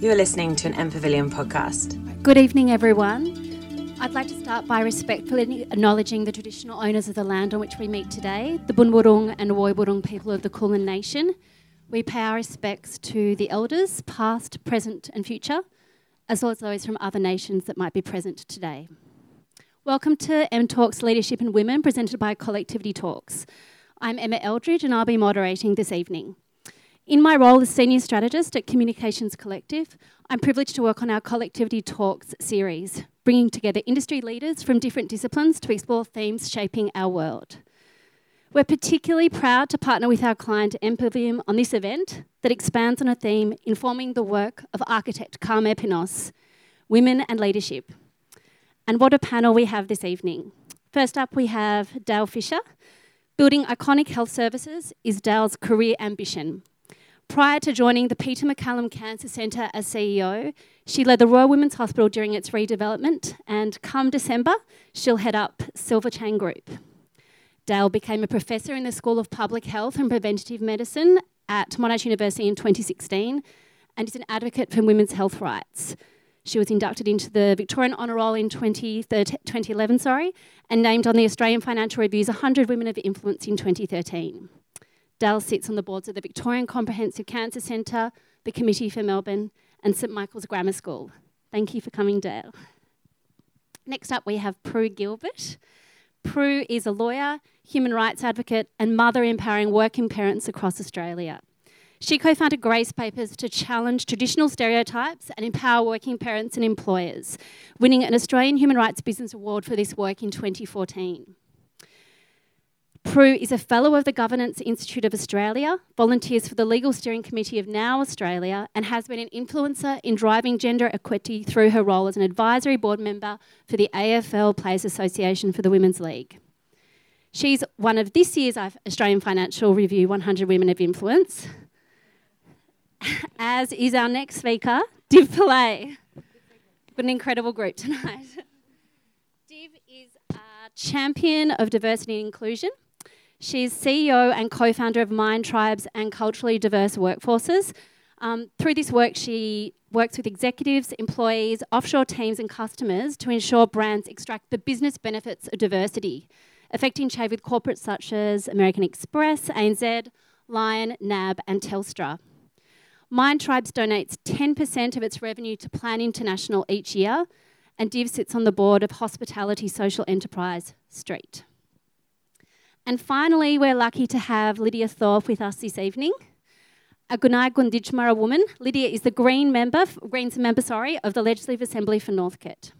You are listening to an M Pavilion podcast. Good evening, everyone. I'd like to start by respectfully acknowledging the traditional owners of the land on which we meet today, the Bunwurrung and Woiwurrung people of the Kulin Nation. We pay our respects to the elders, past, present, and future, as well as those from other nations that might be present today. Welcome to M Talks Leadership and Women, presented by Collectivity Talks. I'm Emma Eldridge, and I'll be moderating this evening. In my role as Senior Strategist at Communications Collective, I'm privileged to work on our Collectivity Talks series, bringing together industry leaders from different disciplines to explore themes shaping our world. We're particularly proud to partner with our client MPavilion on this event that expands on a theme informing the work of architect Carme Pinos, Women and Leadership. And what a panel we have this evening. First up, we have Dale Fisher. Building iconic health services is Dale's career ambition, Prior to joining the Peter MacCallum Cancer Centre as CEO, she led the Royal Women's Hospital during its redevelopment, and come December, she'll head up Silver Chain Group. Dale became a professor in the School of Public Health and Preventative Medicine at Monash University in 2016 and is an advocate for women's health rights. She was inducted into the Victorian Honour Roll in 2011 sorry, and named on the Australian Financial Review's 100 Women of Influence in 2013. Dale sits on the boards of the Victorian Comprehensive Cancer Centre, the Committee for Melbourne, and St Michael's Grammar School. Thank you for coming, Dale. Next up, we have Prue Gilbert. Prue is a lawyer, human rights advocate, and mother empowering working parents across Australia. She co founded Grace Papers to challenge traditional stereotypes and empower working parents and employers, winning an Australian Human Rights Business Award for this work in 2014. Prue is a fellow of the Governance Institute of Australia, volunteers for the Legal Steering Committee of Now Australia, and has been an influencer in driving gender equity through her role as an advisory board member for the AFL Players Association for the Women's League. She's one of this year's Australian Financial Review 100 Women of Influence, as is our next speaker, Div Pillay. Got an incredible group tonight. Div is a champion of diversity and inclusion She's CEO and co founder of Mind Tribes and Culturally Diverse Workforces. Um, through this work, she works with executives, employees, offshore teams, and customers to ensure brands extract the business benefits of diversity, affecting change with corporates such as American Express, ANZ, Lion, NAB, and Telstra. Mind Tribes donates 10% of its revenue to Plan International each year, and Div sits on the board of hospitality social enterprise Street. And finally, we're lucky to have Lydia Thorpe with us this evening. A Gunai Gunditjmara woman. Lydia is the Green member, Greens member, sorry, of the Legislative Assembly for Northcote.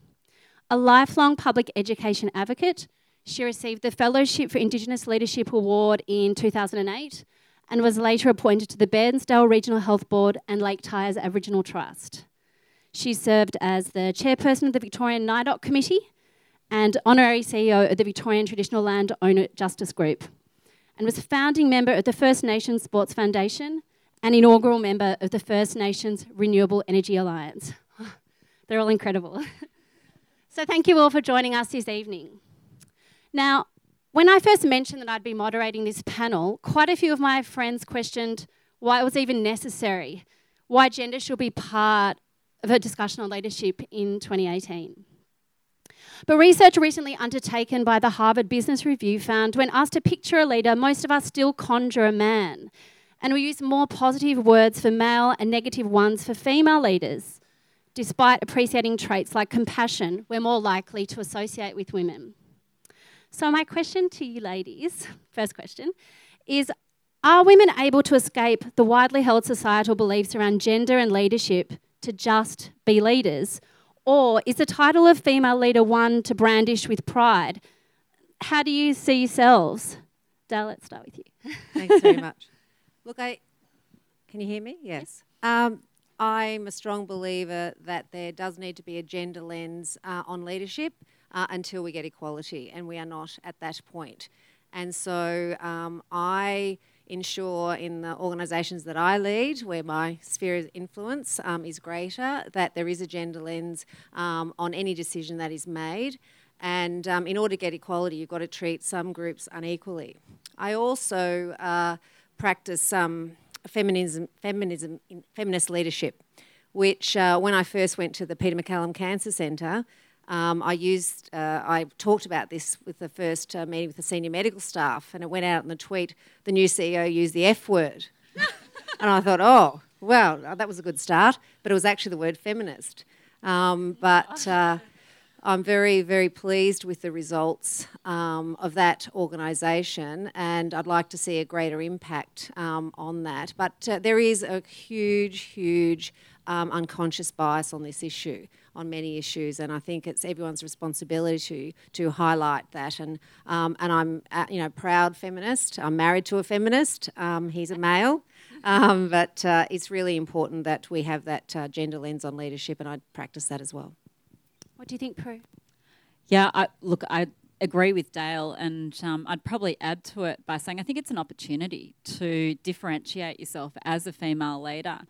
A lifelong public education advocate, she received the Fellowship for Indigenous Leadership Award in 2008 and was later appointed to the Bairnsdale Regional Health Board and Lake Tyers Aboriginal Trust. She served as the chairperson of the Victorian NAIDOC Committee and honorary CEO of the Victorian Traditional Land Owner Justice Group, and was a founding member of the First Nations Sports Foundation and inaugural member of the First Nations Renewable Energy Alliance. They're all incredible. so, thank you all for joining us this evening. Now, when I first mentioned that I'd be moderating this panel, quite a few of my friends questioned why it was even necessary, why gender should be part of a discussion on leadership in 2018. But research recently undertaken by the Harvard Business Review found when asked to picture a leader, most of us still conjure a man. And we use more positive words for male and negative ones for female leaders. Despite appreciating traits like compassion, we're more likely to associate with women. So, my question to you ladies, first question, is Are women able to escape the widely held societal beliefs around gender and leadership to just be leaders? Or is the title of female leader one to brandish with pride? How do you see yourselves? Dale, let's start with you. Thanks very much. Look, I can you hear me? Yes. Um, I'm a strong believer that there does need to be a gender lens uh, on leadership uh, until we get equality, and we are not at that point. And so um, I ensure in the organisations that I lead, where my sphere of influence um, is greater, that there is a gender lens um, on any decision that is made. And um, in order to get equality, you've got to treat some groups unequally. I also uh, practice feminism, feminism, feminist leadership, which uh, when I first went to the Peter MacCallum Cancer Centre, um, I used, uh, I talked about this with the first uh, meeting with the senior medical staff, and it went out in the tweet. The new CEO used the F word, and I thought, oh, well, that was a good start. But it was actually the word feminist. Um, but uh, I'm very, very pleased with the results um, of that organisation, and I'd like to see a greater impact um, on that. But uh, there is a huge, huge um, unconscious bias on this issue, on many issues, and I think it's everyone's responsibility to to highlight that. And um, and I'm, uh, you know, proud feminist. I'm married to a feminist. Um, he's a male. Um, but uh, it's really important that we have that uh, gender lens on leadership, and I practice that as well. What do you think, Prue? Yeah, I, look, I agree with Dale, and um, I'd probably add to it by saying I think it's an opportunity to differentiate yourself as a female leader.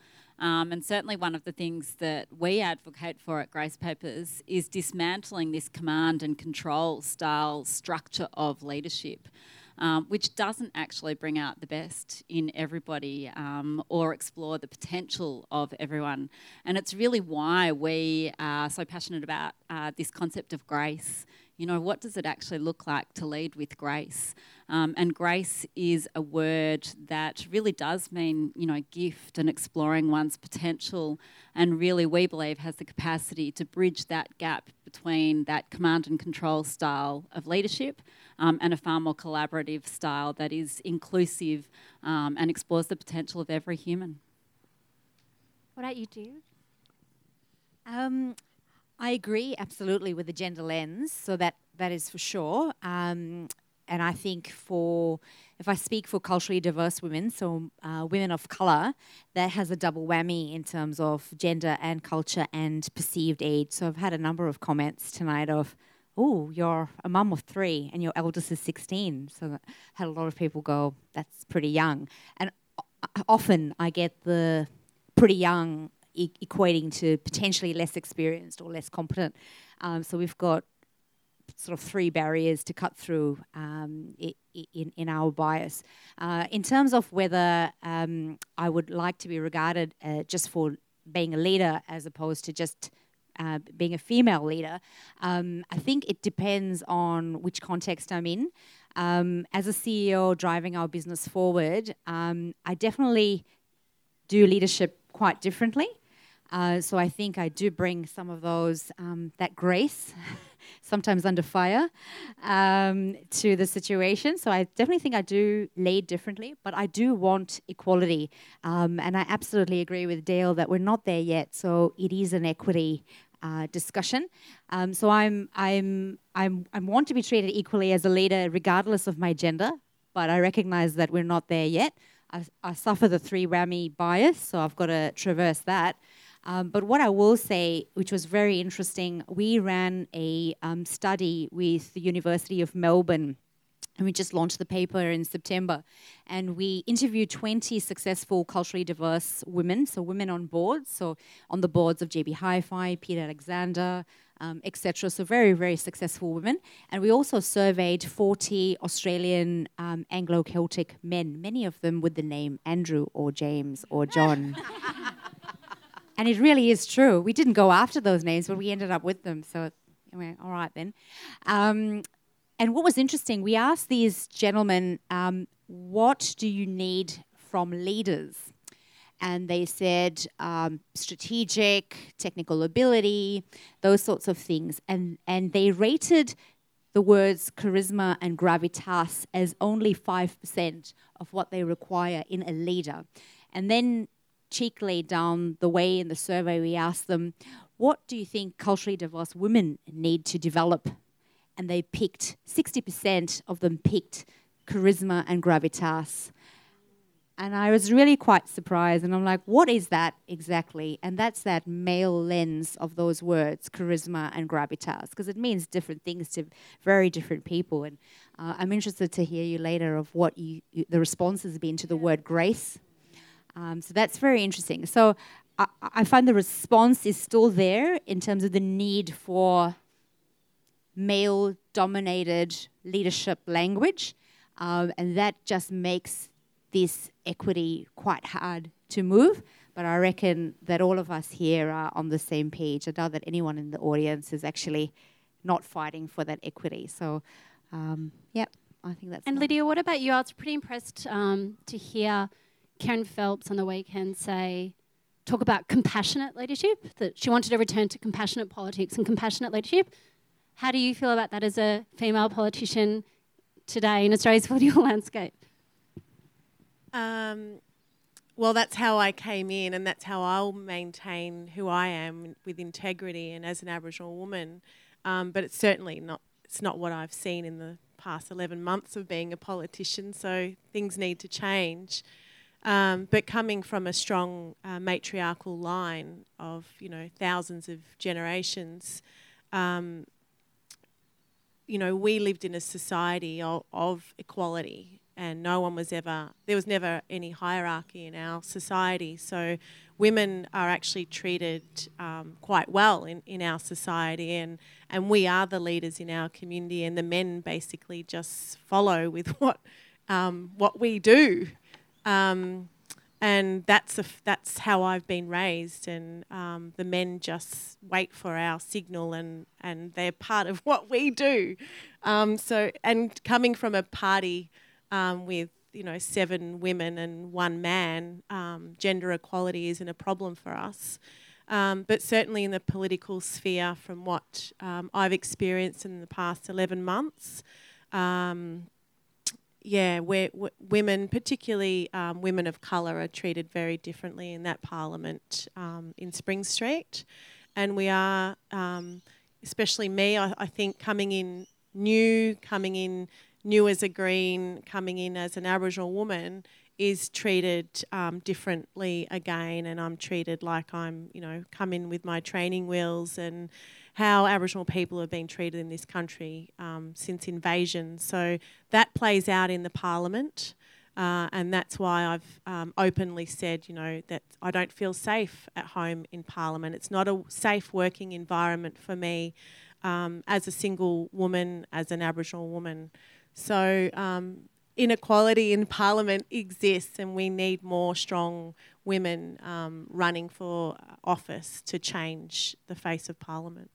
Um, and certainly, one of the things that we advocate for at Grace Papers is dismantling this command and control style structure of leadership um, which doesn't actually bring out the best in everybody um, or explore the potential of everyone. And it's really why we are so passionate about uh, this concept of grace. You know, what does it actually look like to lead with grace? Um, and grace is a word that really does mean, you know, gift and exploring one's potential. And really, we believe has the capacity to bridge that gap between that command and control style of leadership um, and a far more collaborative style that is inclusive um, and explores the potential of every human. What about you, Jude? Um, I agree absolutely with the gender lens, so that that is for sure. Um, and I think for if I speak for culturally diverse women, so uh, women of color, that has a double whammy in terms of gender and culture and perceived age. So I've had a number of comments tonight of oh, you're a mum of three and your eldest is 16. So I had a lot of people go, that's pretty young. And often I get the pretty young e- equating to potentially less experienced or less competent. Um, so we've got sort of three barriers to cut through um, in, in our bias. Uh, in terms of whether um, I would like to be regarded uh, just for being a leader as opposed to just uh, being a female leader, um, I think it depends on which context I'm in. Um, as a CEO driving our business forward, um, I definitely do leadership quite differently. Uh, so I think I do bring some of those, um, that grace, sometimes under fire, um, to the situation. So I definitely think I do lead differently, but I do want equality. Um, and I absolutely agree with Dale that we're not there yet. So it is an equity uh, discussion. Um, so I'm, I'm, I'm, I want to be treated equally as a leader, regardless of my gender. But I recognise that we're not there yet. I, I suffer the three whammy bias, so I've got to traverse that. Um, but what I will say, which was very interesting, we ran a um, study with the University of Melbourne and we just launched the paper in September. And we interviewed 20 successful culturally diverse women, so women on boards, so on the boards of JB Hi-Fi, Peter Alexander, um, etc. So very, very successful women. And we also surveyed 40 Australian um, Anglo-Celtic men, many of them with the name Andrew or James or John. and it really is true. We didn't go after those names, but we ended up with them. So anyway, all right then. Um, and what was interesting, we asked these gentlemen, um, what do you need from leaders? And they said um, strategic, technical ability, those sorts of things. And, and they rated the words charisma and gravitas as only 5% of what they require in a leader. And then cheekily down the way in the survey, we asked them, what do you think culturally diverse women need to develop and they picked 60% of them picked charisma and gravitas. And I was really quite surprised. And I'm like, what is that exactly? And that's that male lens of those words, charisma and gravitas, because it means different things to very different people. And uh, I'm interested to hear you later of what you, you, the response has been to the word grace. Um, so that's very interesting. So I, I find the response is still there in terms of the need for male dominated leadership language. Um, and that just makes this equity quite hard to move. But I reckon that all of us here are on the same page. I doubt that anyone in the audience is actually not fighting for that equity. So, um, yeah, I think that's. And. Lydia, what about you? I was pretty impressed um, to hear Kerryn Phelps on the weekend say, talk about compassionate leadership, that she wanted to return to compassionate politics and compassionate leadership. How do you feel about that as a female politician today in Australia's political landscape? Um, well, that's how I came in, and that's how I'll maintain who I am with integrity and as an Aboriginal woman. Um, but it's certainly not. It's not what I've seen in the past 11 months of being a politician. So things need to change. Um, but coming from a strong uh, matriarchal line of you know thousands of generations, um, you know we lived in a society of, of equality and no one was ever there was never any hierarchy in our society. So women are actually treated um, quite well in, in our society and and we are the leaders in our community and the men basically just follow with what um, what we do. Um, and that's that's how I've been raised and um, the men just wait for our signal and and they're part of what we do um, so and coming from a party um, with you know seven women and one man, um, gender equality isn't a problem for us. Um, but certainly in the political sphere, from what um, I've experienced in the past 11 months, yeah, where w- women, particularly um, women of colour, are treated very differently in that parliament in Spring Street. And we are, especially me, I, I think, coming in new, coming in new as a green coming in as an Aboriginal woman is treated um, differently again, and I'm treated like I'm, you know, come in with my training wheels and how Aboriginal people have been treated in this country um, since invasion. So that plays out in the Parliament. Uh, and that's why I've um, openly said, you know, that I don't feel safe at home in Parliament. It's not a safe working environment for me um, as a single woman, as an Aboriginal woman. So um, inequality in Parliament exists, and we need more strong women um, running for office to change the face of Parliament.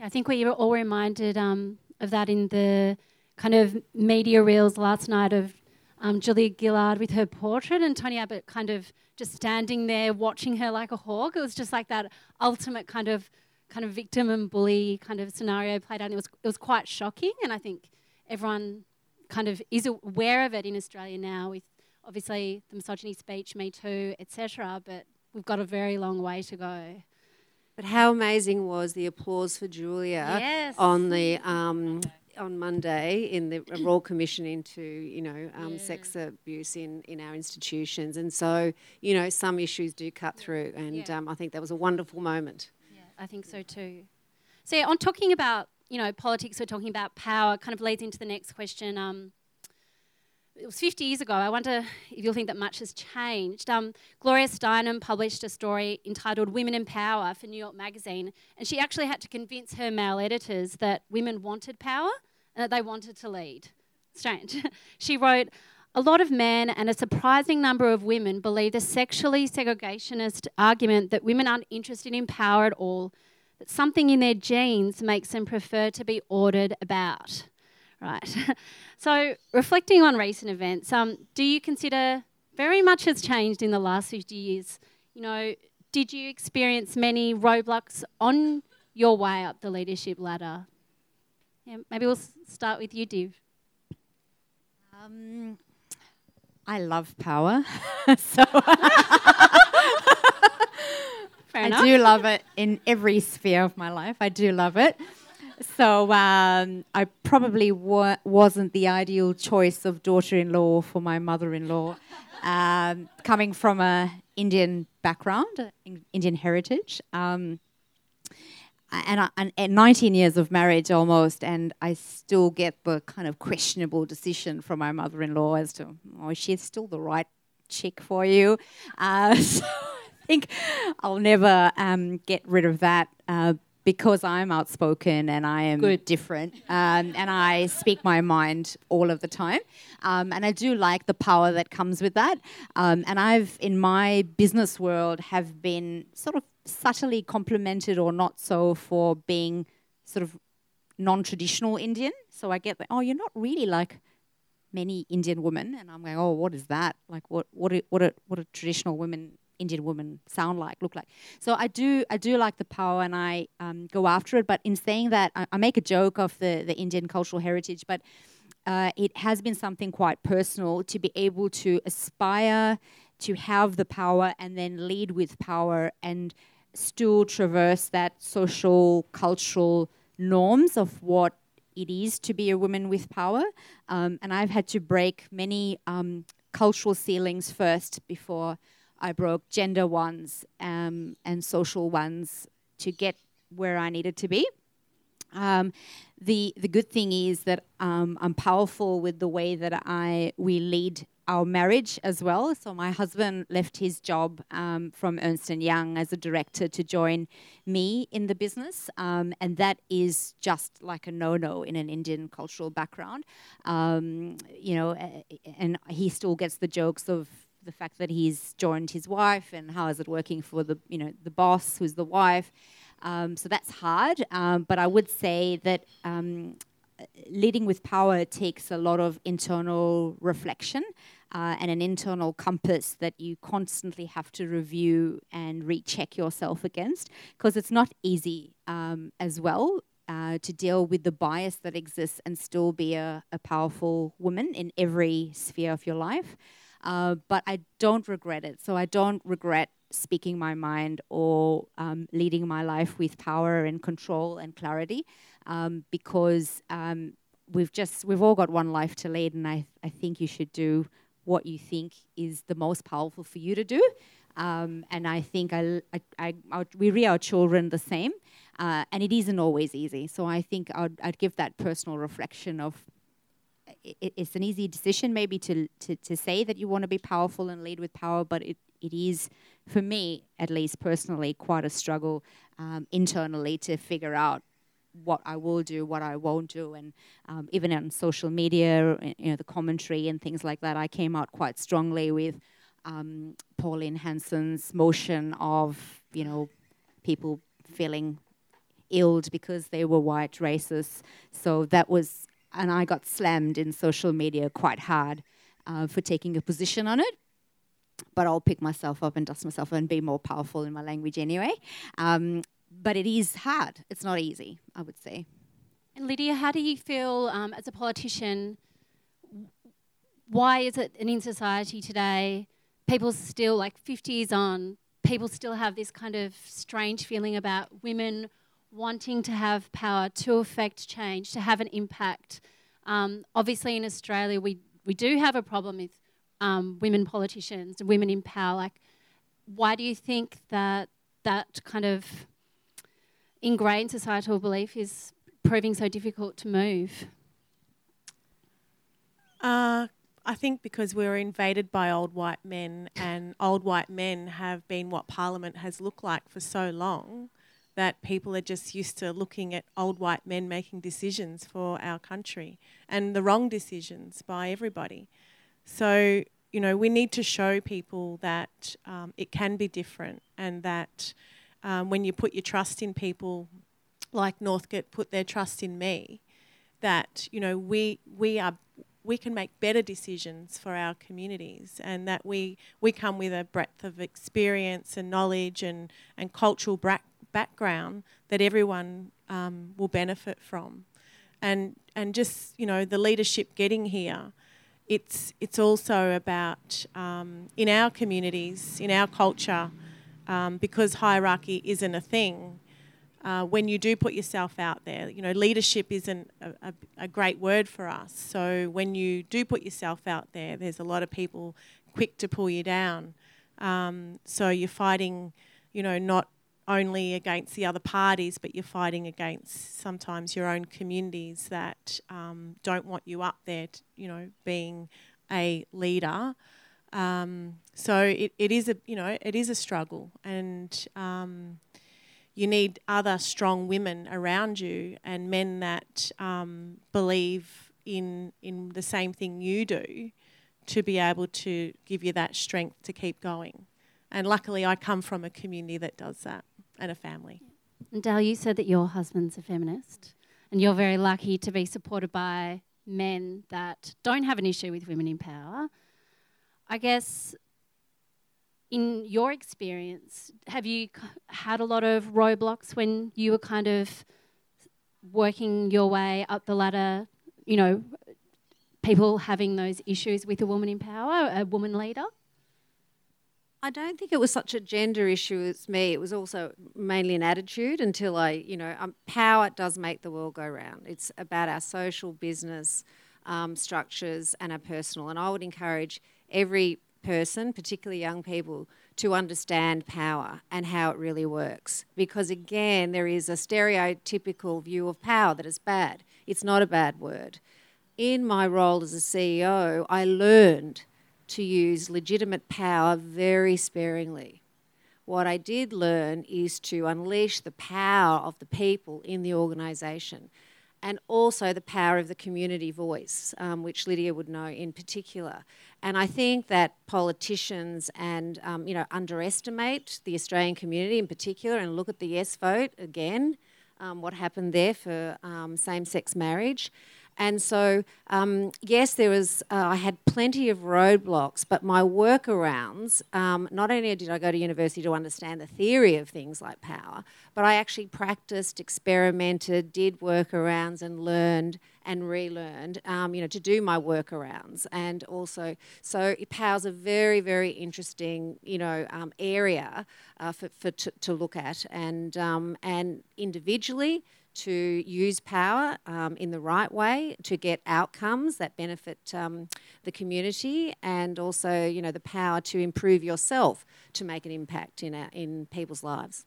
I think we were all reminded um, of that in the kind of media reels last night of um, Julia Gillard with her portrait and Tony Abbott kind of just standing there watching her like a hawk. It was just like that ultimate kind of kind of victim and bully kind of scenario played out. And it was it was quite shocking, and I think everyone kind of is aware of it in Australia now with obviously the misogyny speech, Me Too, etc. But we've got a very long way to go. But how amazing was the applause for Julia yes. on the um, on Monday in the Royal Commission into you know um, yeah. sex abuse in, in our institutions, and so you know some issues do cut through, and yeah. um, I think that was a wonderful moment. Yeah, I think so too. So yeah, on talking about you know, politics, we're talking about power, kind of leads into the next question. Um, it was 50 years ago. I wonder if you'll think that much has changed. Um, Gloria Steinem published a story entitled Women in Power for New York Magazine, and she actually had to convince her male editors that women wanted power and that they wanted to lead. Strange. she wrote, a lot of men and a surprising number of women believe the sexually segregationist argument that women aren't interested in power at all that something in their genes makes them prefer to be ordered about. Right. so, reflecting on recent events, um, do you consider very much has changed in the last 50 years? You know, did you experience many roadblocks on your way up the leadership ladder? Yeah, maybe we'll start with you, Div. Um, I love power. so I do love it in every sphere of my life. I do love it. So um, I probably wa- wasn't the ideal choice of daughter-in-law for my mother-in-law, um, coming from a Indian background, Indian heritage. Um, and, I, and 19 years of marriage almost, and I still get the kind of questionable decision from my mother-in-law as to, oh, she's still the right chick for you. Uh, so I think I'll never um, get rid of that. Uh, because I'm outspoken and I am Good. different um, and I speak my mind all of the time. Um, and I do like the power that comes with that. Um, and I've, in my business world, have been sort of subtly complimented or not so for being sort of non-traditional Indian. So I get that, oh, you're not really like many Indian women, and I'm going, oh, what is that? Like, what what what a what a traditional women Indian women sound like, look like. So I do I do like the power, and I um, go after it. But in saying that, I, I make a joke of the the Indian cultural heritage, but uh, it has been something quite personal to be able to aspire to have the power and then lead with power and still traverse that social cultural norms of what it is to be a woman with power. Um, and I've had to break many um, cultural ceilings first before I broke gender ones um, and social ones to get where I needed to be. Um, the the good thing is that um, I'm powerful with the way that I we lead our marriage as well. So my husband left his job um, from Ernst and Young as a director to join me in the business, um, and that is just like a no-no in an Indian cultural background. Um, you know, and he still gets the jokes of the fact that he's joined his wife and how is it working for the you know the boss who's the wife. Um, so that's hard, um, but I would say that um, leading with power takes a lot of internal reflection uh, and an internal compass that you constantly have to review and recheck yourself against because it's not easy um, as well. Uh, to deal with the bias that exists and still be a, a powerful woman in every sphere of your life. Uh, but I don't regret it. So I don't regret speaking my mind or um, leading my life with power and control and clarity um, because um, we've just we've all got one life to lead and I, I think you should do what you think is the most powerful for you to do um, and I think I, I, I, we rear our children the same uh, and it isn't always easy so I think I'd, I'd give that personal reflection of it's an easy decision maybe to, to, to say that you want to be powerful and lead with power, but it, it is, for me at least personally, quite a struggle um, internally to figure out what I will do, what I won't do, and um, even on social media, you know, the commentary and things like that, I came out quite strongly with um, Pauline Hanson's motion of, you know, people feeling ill because they were white racists. So that was and I got slammed in social media quite hard uh, for taking a position on it. But I'll pick myself up and dust myself and be more powerful in my language anyway. Um, but it is hard. It's not easy, I would say. And Lydia, how do you feel um, as a politician? Why is it in society today, people still, like 50 years on, people still have this kind of strange feeling about women wanting to have power to affect change, to have an impact. Um, obviously, in Australia, we, we do have a problem with um, women politicians women in power. Like, why do you think that that kind of ingrained societal belief is proving so difficult to move? Uh, I think because we were invaded by old white men, and old white men have been what Parliament has looked like for so long that people are just used to looking at old white men making decisions for our country and the wrong decisions by everybody. So, you know, we need to show people that um, it can be different and that um, when you put your trust in people like Northcote put their trust in me, that, you know, we, we are we can make better decisions for our communities and that we, we come with a breadth of experience and knowledge and, and cultural bra- background that everyone um, will benefit from. And, and just, you know, the leadership getting here, it's, it's also about um, in our communities, in our culture, um, because hierarchy isn't a thing, uh, when you do put yourself out there, you know, leadership isn't a, a, a, great word for us. So when you do put yourself out there, there's a lot of people quick to pull you down. Um, so you're fighting, you know, not only against the other parties, but you're fighting against sometimes your own communities that um, don't want you up there, to, you know, being a leader. Um, so it, it is a you know it is a struggle, and um, you need other strong women around you and men that um, believe in in the same thing you do to be able to give you that strength to keep going. And luckily, I come from a community that does that and a family. And Dale, you said that your husband's a feminist, and you're very lucky to be supported by men that don't have an issue with women in power. I guess, in your experience, have you had a lot of roadblocks when you were kind of working your way up the ladder? You know, people having those issues with a woman in power, a woman leader? I don't think it was such a gender issue as me. It was also mainly an attitude until I, you know, um, power does make the world go round. It's about our social business um, structures and our personal. And I would encourage every person, particularly young people, to understand power and how it really works. Because again, there is a stereotypical view of power that is bad. It's not a bad word. In my role as a CEO, I learned to use legitimate power very sparingly. What I did learn is to unleash the power of the people in the organisation and also the power of the community voice, um, which Lydia would know in particular. And I think that politicians and um, you know underestimate the Australian community in particular and look at the yes vote again, um, what happened there for um, same-sex marriage. And so, um, yes, there was. Uh, I had plenty of roadblocks, but my workarounds. Um, not only did I go to university to understand the theory of things like power, but I actually practiced, experimented, did workarounds, and learned and relearned. Um, you know, to do my workarounds, and also, so power's a very, very interesting, you know, um, area uh, for, for to, to, look at, and um, and individually to use power um, in the right way to get outcomes that benefit um, the community and also you know the power to improve yourself to make an impact in, our, in people's lives.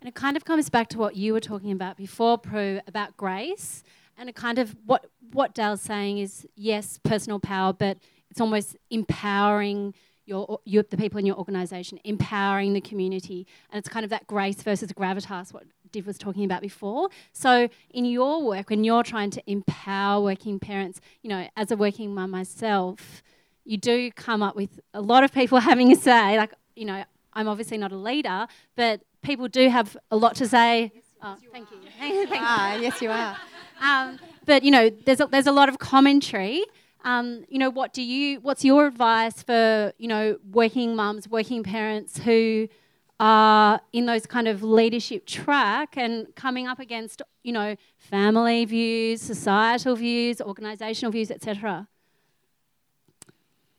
And it kind of comes back to what you were talking about before, Prue, about grace. And it kind of what what Dale's saying is yes, personal power, but it's almost empowering your, your the people in your organisation, empowering the community, and it's kind of that grace versus gravitas. What Div was talking about before. So in your work, when you're trying to empower working parents, you know, as a working mum myself, you do come up with a lot of people having a say. Like, you know, I'm obviously not a leader, but people do have a lot to say. Yes, oh, thank, you. thank you. Ah, yes, you are. Um, but you know, there's a, there's a lot of commentary. Um, you know, what do you? What's your advice for you know working mums, working parents who are in those kind of leadership track and coming up against, you know, family views, societal views, organisational views, etc.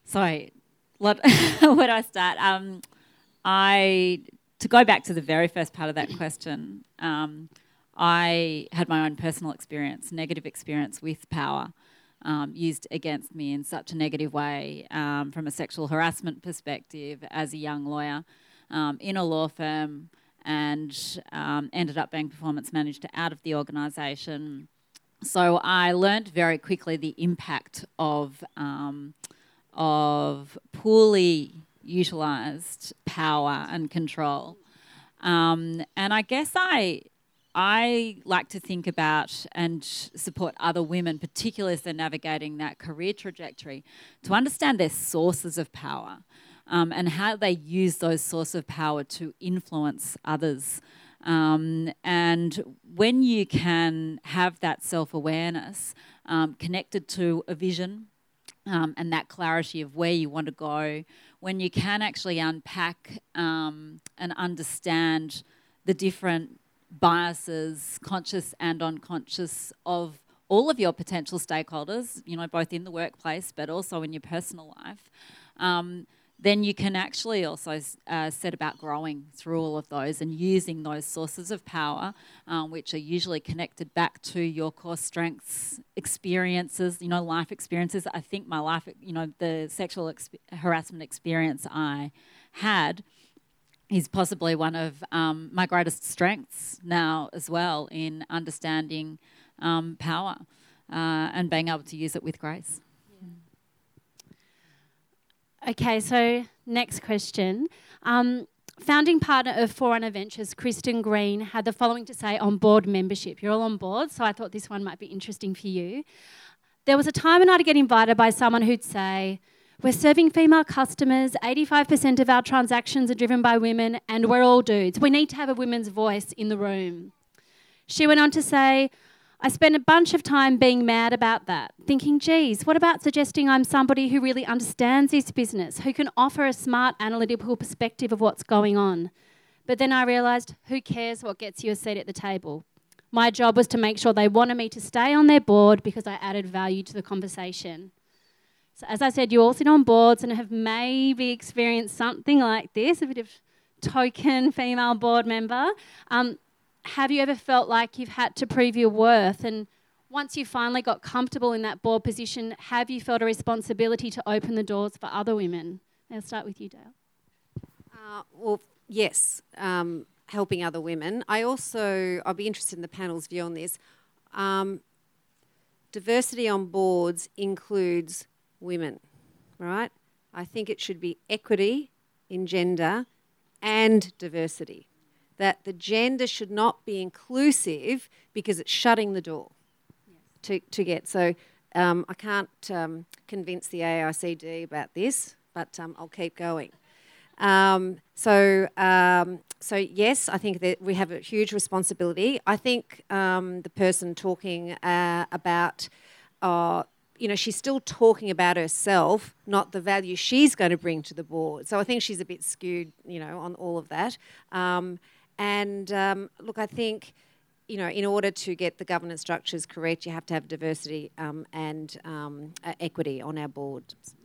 Sorry, what would I start? Um, I to go back to the very first part of that question. Um, I had my own personal experience, negative experience with power. Um, used against me in such a negative way um, from a sexual harassment perspective as a young lawyer um, in a law firm and um, ended up being performance manager out of the organisation. So I learned very quickly the impact of um, of poorly utilised power and control. Um, and I guess I I like to think about and support other women, particularly as they're navigating that career trajectory, to understand their sources of power um, and how they use those sources of power to influence others. Um, and when you can have that self awareness um, connected to a vision um, and that clarity of where you want to go, when you can actually unpack um, and understand the different biases, conscious and unconscious, of all of your potential stakeholders, you know, both in the workplace but also in your personal life. Um, then you can actually also uh, set about growing through all of those and using those sources of power, um, which are usually connected back to your core strengths, experiences, you know, life experiences. I think my life, you know, the sexual exp- harassment experience I had is possibly one of um, my greatest strengths now as well in understanding um, power uh, and being able to use it with grace. Okay, so next question. Um, founding partner of Forerunner Ventures, Kirsten Green, had the following to say on board membership. You're all on board, so I thought this one might be interesting for you. There was a time when I'd get invited by someone who'd say, We're serving female customers, 85% of our transactions are driven by women, and we're all dudes. We need to have a women's voice in the room. She went on to say, I spent a bunch of time being mad about that, thinking, geez, what about suggesting I'm somebody who really understands this business, who can offer a smart analytical perspective of what's going on? But then I realised, who cares what gets you a seat at the table? My job was to make sure they wanted me to stay on their board because I added value to the conversation. So, as I said, you all sit on boards and have maybe experienced something like this a bit of token female board member. Um, have you ever felt like you've had to prove your worth? And once you finally got comfortable in that board position, have you felt a responsibility to open the doors for other women? I'll start with you, Dale. Uh, well, yes, um, helping other women. I also, I'll be interested in the panel's view on this. Um, diversity on boards includes women, right? I think it should be equity in gender and diversity that the gender should not be inclusive because it's shutting the door yes. to, to get. So um, I can't um, convince the AICD about this, but um, I'll keep going. Um, so, um, so yes, I think that we have a huge responsibility. I think um, the person talking uh, about uh, you know, she's still talking about herself, not the value she's going to bring to the board. So I think she's a bit skewed, you know, on all of that. And um, look, I think you know, in order to get the governance structures correct, you have to have diversity um, and um, uh, equity on our board.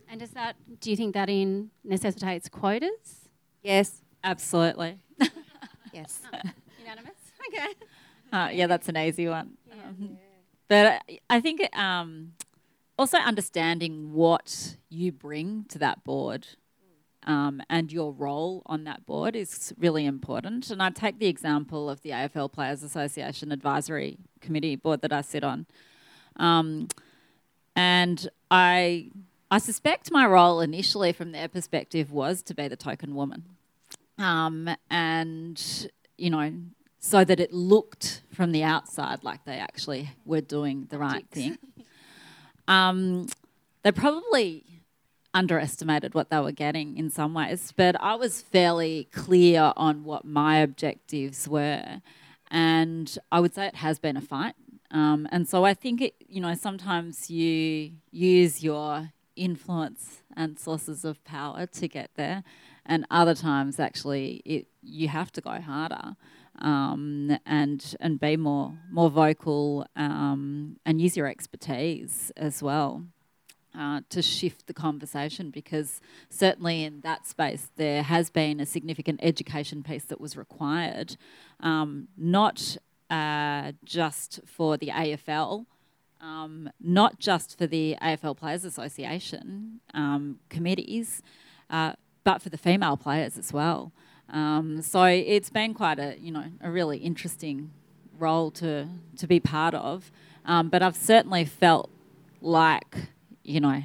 And does that? Do you think that in necessitates quotas? Yes, absolutely. yes. unanimous. Okay. Uh, yeah, that's an easy one. Yeah. Um, but I think um, also understanding what you bring to that board um, and your role on that board is really important. And I take the example of the AFL Players Association Advisory Committee board that I sit on. Um, and I, I suspect my role initially, from their perspective, was to be the token woman. Um, and, you know, so that it looked from the outside like they actually were doing the right thing. Um, they probably underestimated what they were getting in some ways, but I was fairly clear on what my objectives were. And I would say it has been a fight. Um, and so I think, it, you know, sometimes you use your influence and sources of power to get there, and other times actually it, you have to go harder. Um, and and be more more vocal um, and use your expertise as well uh, to shift the conversation because certainly in that space there has been a significant education piece that was required, um, not uh, just for the AFL. Um, not just for the AFL Players Association um, committees, uh, but for the female players as well. Um, so it's been quite a you know a really interesting role to to be part of. Um, but I've certainly felt like you know,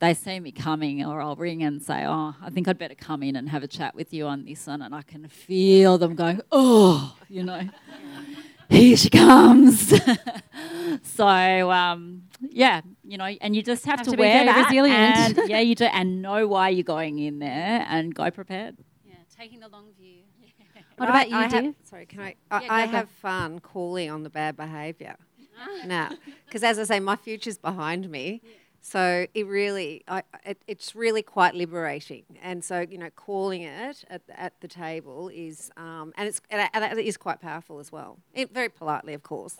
they see me coming, or I'll ring and say, "Oh, I think I'd better come in and have a chat with you on this one," and I can feel them going, "Oh, you know, here she comes." so um, yeah, you know, and you just have, have to, to, wear that resilient. And, yeah, you do, and know why you're going in there, and go prepared. Yeah, taking the long view. What about you, I have, Sorry, can I? I, yeah, I have fun calling on the bad behaviour now, because as I say, my future's behind me. Yeah. So it really, I, it, it's really quite liberating. And so, you know, calling it at, at the table is, um, and, it's, and it is quite powerful as well. It, very politely, of course.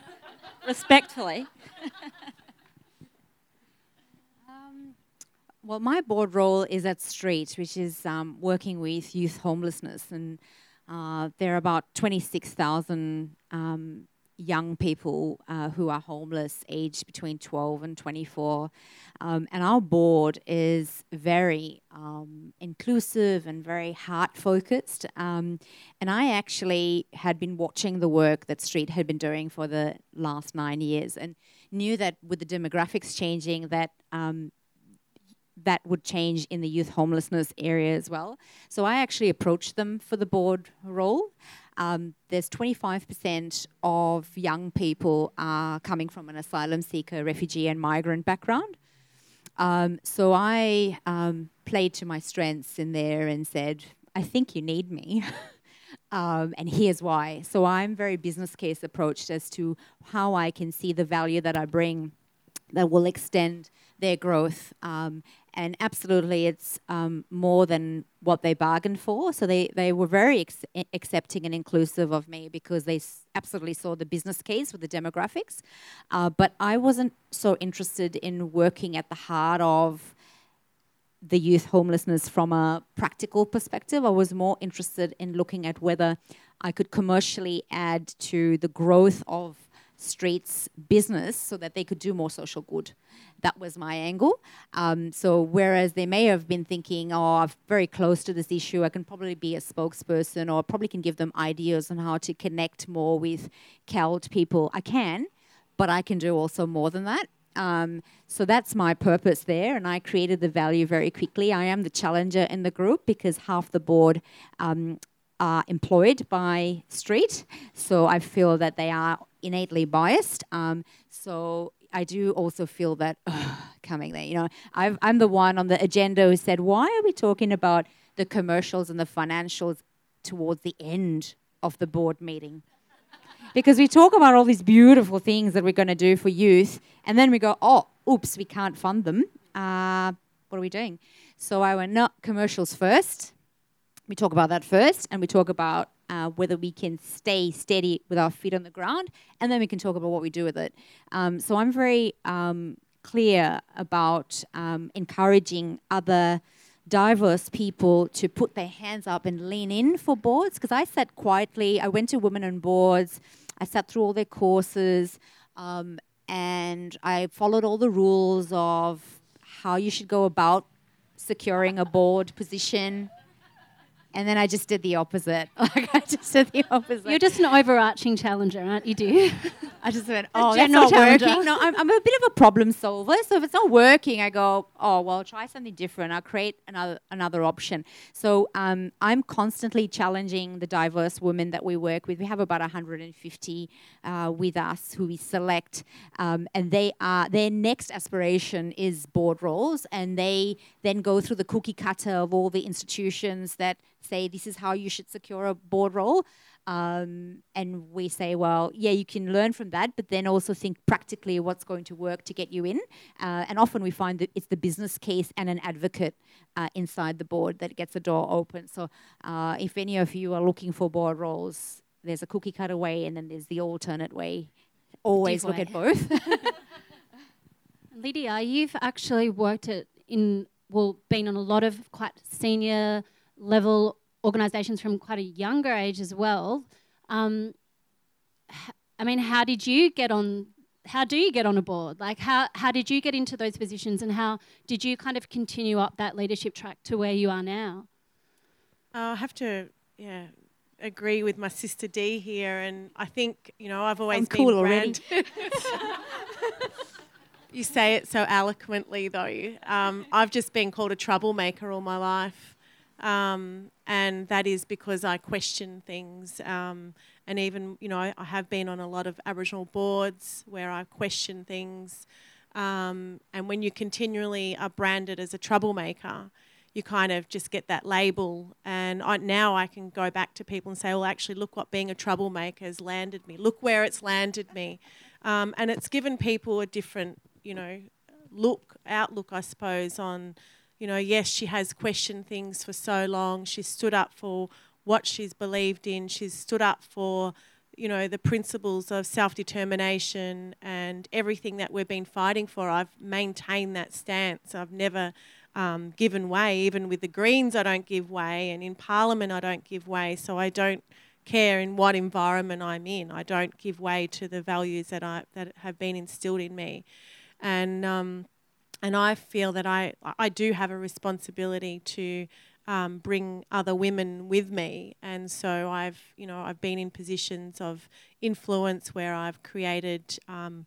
Respectfully. um, well, my board role is at Street, which is um, working with youth homelessness. And uh, there are about 26,000 um, young people uh, who are homeless, aged between 12 and 24. Um, and our board is very um, inclusive and very heart focused. Um, and I actually had been watching the work that Street had been doing for the last nine years and knew that with the demographics changing, that um, that would change in the youth homelessness area as well. So I actually approached them for the board role. Um, there's 25% of young people are coming from an asylum seeker, refugee, and migrant background. Um, so I um, played to my strengths in there and said, I think you need me. Um, and here's why. So I'm very business case approached as to how I can see the value that I bring that will extend their growth. Um, and absolutely, it's um, more than what they bargained for. So they, they were very ex- accepting and inclusive of me because they s- absolutely saw the business case with the demographics. Uh, but I wasn't so interested in working at the heart of the youth homelessness from a practical perspective. I was more interested in looking at whether I could commercially add to the growth of streets business so that they could do more social good. That was my angle. Um, so whereas they may have been thinking, oh, I'm very close to this issue, I can probably be a spokesperson or probably can give them ideas on how to connect more with CALD people. I can, but I can do also more than that. Um, so that's my purpose there, and I created the value very quickly. I am the challenger in the group because half the board um, are employed by Street, so I feel that they are innately biased. Um, so I do also feel that ugh, coming there, you know, i am the one on the agenda who said, "Why are we talking about the commercials and the financials towards the end of the board meeting?" because we talk about all these beautiful things that we're going to do for youth, and then we go, oh, oops, we can't fund them. Uh, what are we doing? So I went, no, commercials first. We talk about that first, and we talk about uh, whether we can stay steady with our feet on the ground, and then we can talk about what we do with it. Um, so I'm very um, clear about um, encouraging other diverse people to put their hands up and lean in for boards because I sat quietly. I went to Women on Boards. I sat through all their courses um, and I followed all the rules of how you should go about securing a board position. And then I just did the opposite. Like I just did the opposite. You're just an overarching challenger, aren't you, dear? I just went, oh, that's not challenger. working. No, I'm, I'm a bit of a problem solver. So if it's not working, I go, oh, well, try something different. I'll create another another option. So um, I'm constantly challenging the diverse women that we work with. We have about 150 uh, with us who we select, um, and they are their next aspiration is board roles, and they then go through the cookie cutter of all the institutions that say this is how you should secure a board role. Um, and we say, well, yeah, you can learn from that, but then also think practically what's going to work to get you in. Uh, and often we find that it's the business case and an advocate uh, inside the board that gets the door open. So uh, if any of you are looking for board roles, there's a cookie cutter way, and then there's the alternate way. Always look at both. Lydia, you've actually worked at in well, been on a lot of quite senior level organisations from quite a younger age as well. Um, I mean, how did you get on? How do you get on a board? Like, how, how did you get into those positions and how did you kind of continue up that leadership track to where you are now? I have to, yeah, agree with my sister Dee here, and I think you know I've always I'm been cool already. you say it so eloquently, though. Um, I've just been called a troublemaker all my life. Um, and that is because I question things. Um, and even, you know, I, have been on a lot of Aboriginal boards where I question things. Um, and when you continually are branded as a troublemaker, you kind of just get that label. And I, now I can go back to people and say, well, actually, look what being a troublemaker has landed me. Look where it's landed me. Um, and it's given people a different, you know, look, outlook, I suppose, on you know, yes, she has questioned things for so long. She's stood up for what she's believed in. She's stood up for, you know, the principles of self determination and everything that we've been fighting for. I've maintained that stance. I've never um, given way. Even with the Greens, I don't give way. And in Parliament, I don't give way. So I don't care in what environment I'm in. I don't give way to the values that I that have been instilled in me. And um, and I feel that I I do have a responsibility to um, bring other women with me, and so I've you know I've been in positions of influence where I've created um,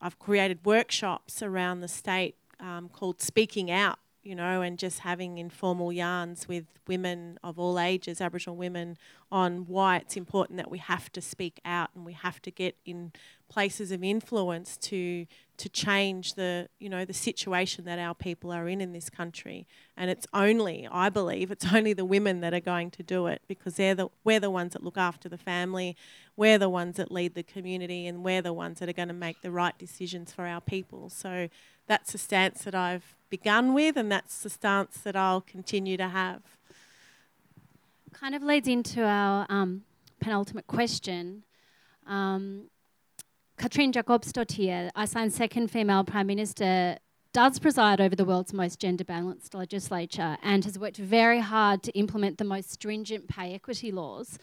I've created workshops around the state um, called Speaking Out, you know, and just having informal yarns with women of all ages, Aboriginal women, on why it's important that we have to speak out and we have to get in places of influence to to change the you know the situation that our people are in in this country. And it's only i believe it's only the women that are going to do it because they're the we're the ones that look after the family. We're the ones that lead the community and we're the ones that are going to make the right decisions for our people. So that's the stance that i've begun with and that's the stance that i'll continue to have. Kind of leads into our um, penultimate question. Um, Katrin Jakobsdottir, Iceland's second female Prime Minister, does preside over the world's most gender balanced legislature and has worked very hard to implement the most stringent pay equity laws.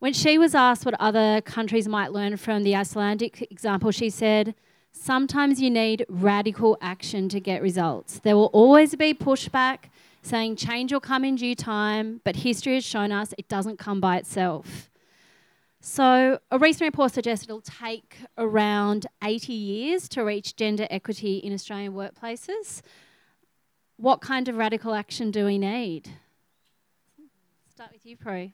When she was asked what other countries might learn from the Icelandic example, she said, Sometimes you need radical action to get results. There will always be pushback saying change will come in due time, but history has shown us it doesn't come by itself. So, a recent report suggests it'll take around 80 years to reach gender equity in Australian workplaces. What kind of radical action do we need? Start with you, Prue.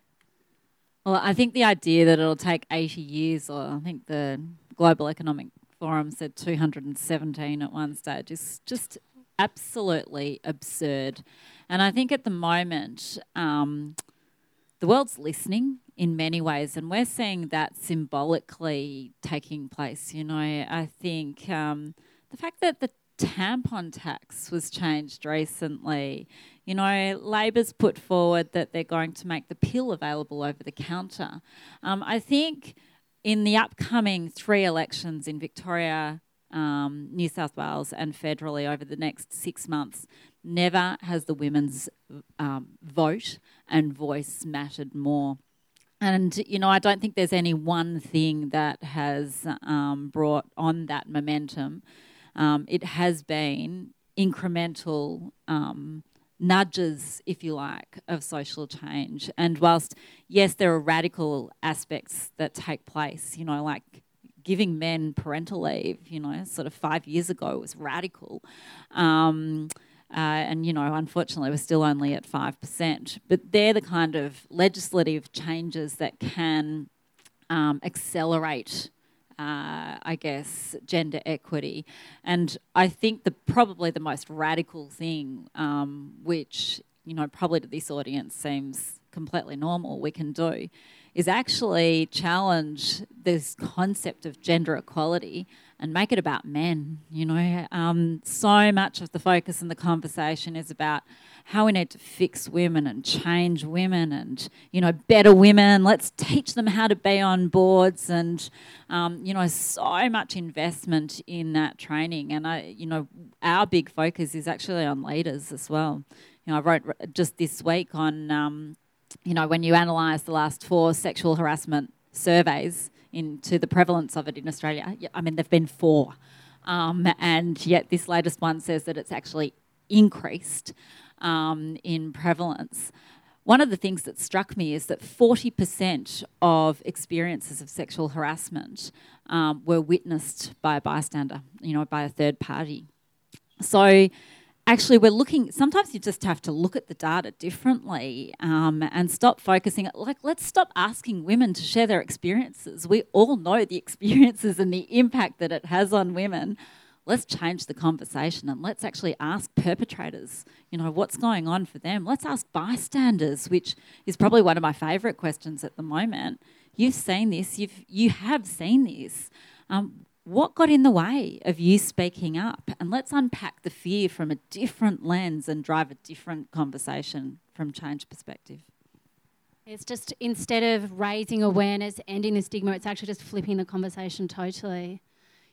Well, I think the idea that it'll take 80 years, or I think the Global Economic Forum said 217 at one stage, is just absolutely absurd. And I think at the moment, um, the world's listening in many ways, and we're seeing that symbolically taking place. You know, I think um, the fact that the tampon tax was changed recently. You know, Labor's put forward that they're going to make the pill available over the counter. Um, I think in the upcoming three elections in Victoria, um, New South Wales, and federally over the next six months, never has the women's um, vote and voice mattered more. And, you know, I don't think there's any one thing that has um, brought on that momentum. Um, it has been incremental um, nudges, if you like, of social change. And whilst, yes, there are radical aspects that take place, you know, like giving men parental leave, you know, sort of five years ago was radical. Um, uh, and, you know, unfortunately, we're still only at 5%. But they're the kind of legislative changes that can um, accelerate. Uh, I guess gender equity, and I think the probably the most radical thing, um, which you know probably to this audience seems completely normal, we can do, is actually challenge this concept of gender equality and make it about men. You know, um, so much of the focus in the conversation is about how we need to fix women and change women and, you know, better women. Let's teach them how to be on boards and, um, you know, so much investment in that training. And, I, you know, our big focus is actually on leaders as well. You know, I wrote just this week on, um, you know, when you analyse the last four sexual harassment surveys, into the prevalence of it in Australia. I mean, there've been four, um, and yet this latest one says that it's actually increased um, in prevalence. One of the things that struck me is that 40% of experiences of sexual harassment um, were witnessed by a bystander, you know, by a third party. So actually we're looking sometimes you just have to look at the data differently um, and stop focusing like let's stop asking women to share their experiences. We all know the experiences and the impact that it has on women. Let's change the conversation and let's actually ask perpetrators you know what's going on for them. Let's ask bystanders which is probably one of my favorite questions at the moment. You've seen this. You've you have seen this. Um, what got in the way of you speaking up? And let's unpack the fear from a different lens and drive a different conversation from change perspective. It's just instead of raising awareness, ending the stigma, it's actually just flipping the conversation totally.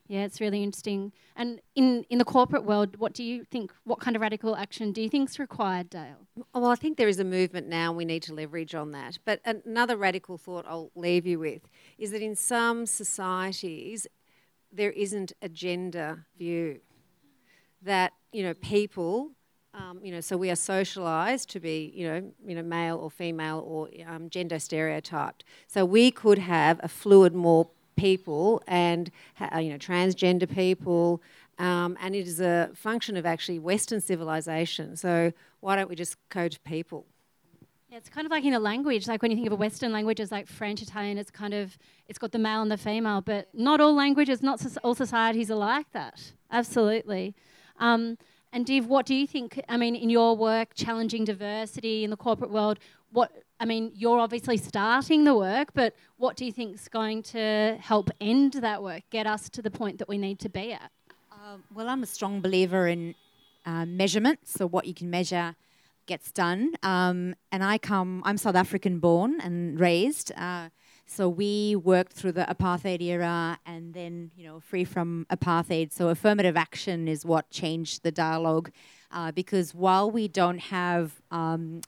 Yeah, it's really interesting. And in, in the corporate world, what do you think? What kind of radical action do you think is required, Dale? Well, I think there is a movement now, and we need to leverage on that. But another radical thought I'll leave you with is that in some societies, there isn't a gender view. That you know people, um, you know, so we are socialised to be you know you know male or female or um, gender stereotyped. So we could have a fluid more people and you know transgender people Um, and it is a function of actually Western civilization. So why don't we just code people? Yeah, it's kind of like in a language, like when you think of a Western language as like French, Italian, it's kind of, it's got the male and the female, but not all languages, not so- all societies are like that. Absolutely. Um, and Div, what do you think? I mean, in your work, challenging diversity in the corporate world, what I mean, you're obviously starting the work, but what do you think is going to help end that work, get us to the point that we need to be at? Um, well, I'm a strong believer in uh, measurement. So what you can measure gets done. Um, and I come, I'm South African born and raised. Uh, so we worked through the apartheid era and then, you know, free from apartheid. So affirmative action is what changed the dialogue. Uh, because while we don't have um,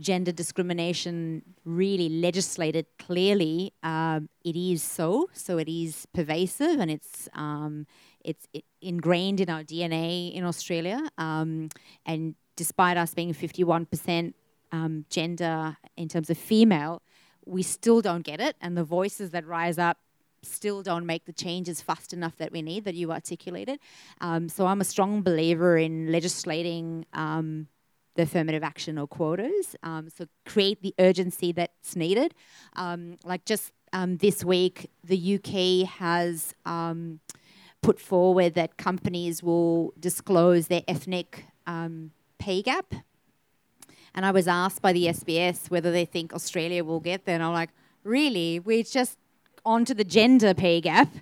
gender discrimination really legislated clearly, um, it is so. So it is pervasive and it's um, it's it ingrained in our DNA in Australia. Um, and despite us being 51% um, gender in terms of female, we still don't get it. And the voices that rise up still don't make the changes fast enough that we need, that you articulated. Um, so I'm a strong believer in legislating um, the affirmative action or quotas. Um, so create the urgency that's needed. Um, like just um, this week, the UK has um, put forward that companies will disclose their ethnic um, pay gap. And I was asked by the SBS whether they think Australia will get there. And I'm like, really? We're just onto the gender pay gap.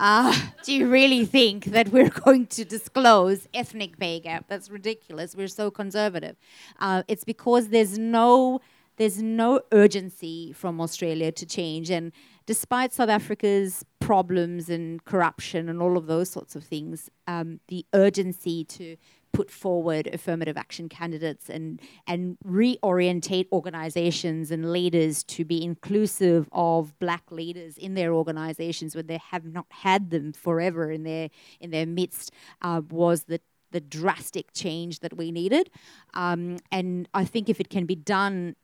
Uh, do you really think that we're going to disclose ethnic pay gap? That's ridiculous. We're so conservative. Uh, it's because there's no there's no urgency from Australia to change. And despite South Africa's problems and corruption and all of those sorts of things, um, the urgency to put forward affirmative action candidates and and reorientate organizations and leaders to be inclusive of black leaders in their organizations when they have not had them forever in their in their midst uh, was the the drastic change that we needed um, and I think if it can be done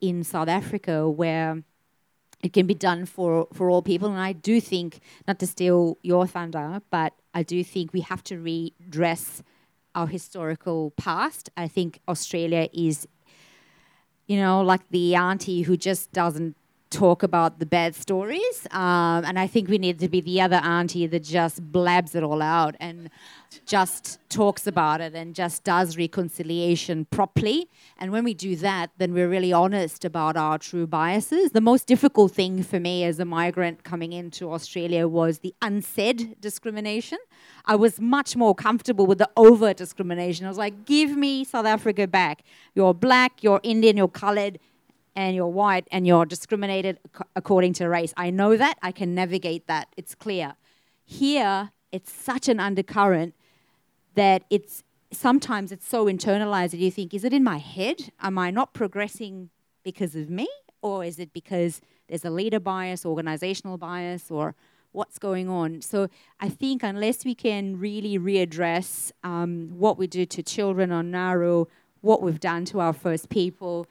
in South Africa where it can be done for, for all people. And I do think, not to steal your thunder, but I do think we have to redress our historical past. I think Australia is, you know, like the auntie who just doesn't talk about the bad stories. Um, and I think we need to be the other auntie that just blabs it all out and just talks about it and just does reconciliation properly. And when we do that, then we're really honest about our true biases. The most difficult thing for me as a migrant coming into Australia was the unsaid discrimination. I was much more comfortable with the overt discrimination. I was like, give me South Africa back. You're black, you're Indian, you're colored and you're white and you're discriminated ac- according to race. I know that. I can navigate that. It's clear. Here, it's such an undercurrent that it's sometimes it's so internalized that you think, is it in my head? Am I not progressing because of me? Or is it because there's a leader bias, organizational bias, or what's going on? So I think unless we can really readdress um, what we do to children on Nauru, what we've done to our First People,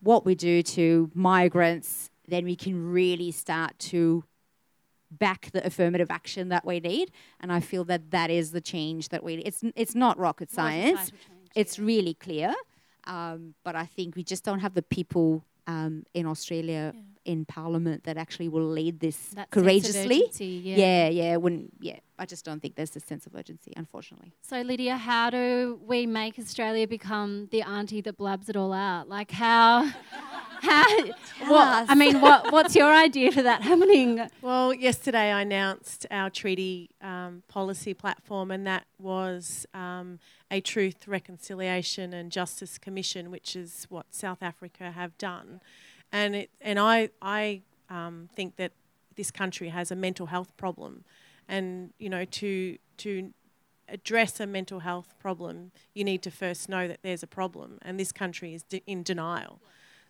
what we do to migrants, then we can really start to back the affirmative action that we need. And I feel that that is the change that we. It's it's not rocket science. It's really clear, um, but I think we just don't have the people um, in Australia in Parliament that actually will lead this That sense of courageously. urgency, yeah. yeah, yeah. When yeah, I just don't think there's a sense of urgency, unfortunately. So, Lydia, how do we make Australia become the auntie that blabs it all out? Like, how? how what, I mean, what, what's your idea for that happening? Well, yesterday I announced our treaty um, policy platform, and that was um, a Truth, Reconciliation, and Justice Commission, which is what South Africa have done. And it, and I, I um, think that this country has a mental health problem, and you know to to address a mental health problem, you need to first know that there's a problem, and this country is de- in denial.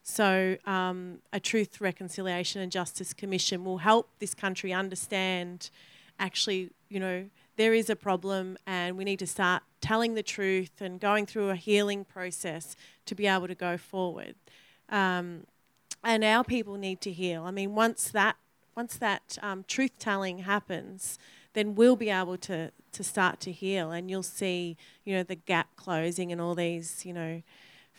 So, um, a Truth, Reconciliation and Justice Commission will help this country understand actually, you know, there is a problem and we need to start telling the truth and going through a healing process to be able to go forward. Um, and our people need to heal. I mean, once that once that um, truth telling happens, then we'll be able to to start to heal, and you'll see, you know, the gap closing and all these, you know,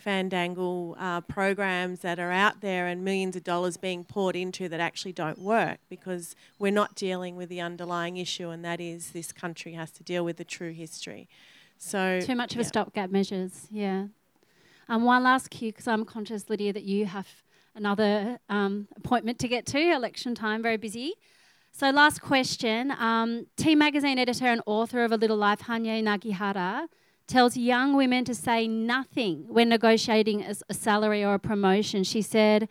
fandangle uh, programs that are out there and millions of dollars being poured into that actually don't work because we're not dealing with the underlying issue, and that is this country has to deal with the true history. So Too much of a stopgap measures, yeah. Um, one last cue, because I'm conscious, Lydia, that you have another um, appointment to get to, election time, very busy. So, last question. Um, T Magazine editor and author of A Little Life, Hanya Yanagihara, tells young women to say nothing when negotiating a, a salary or a promotion. She said,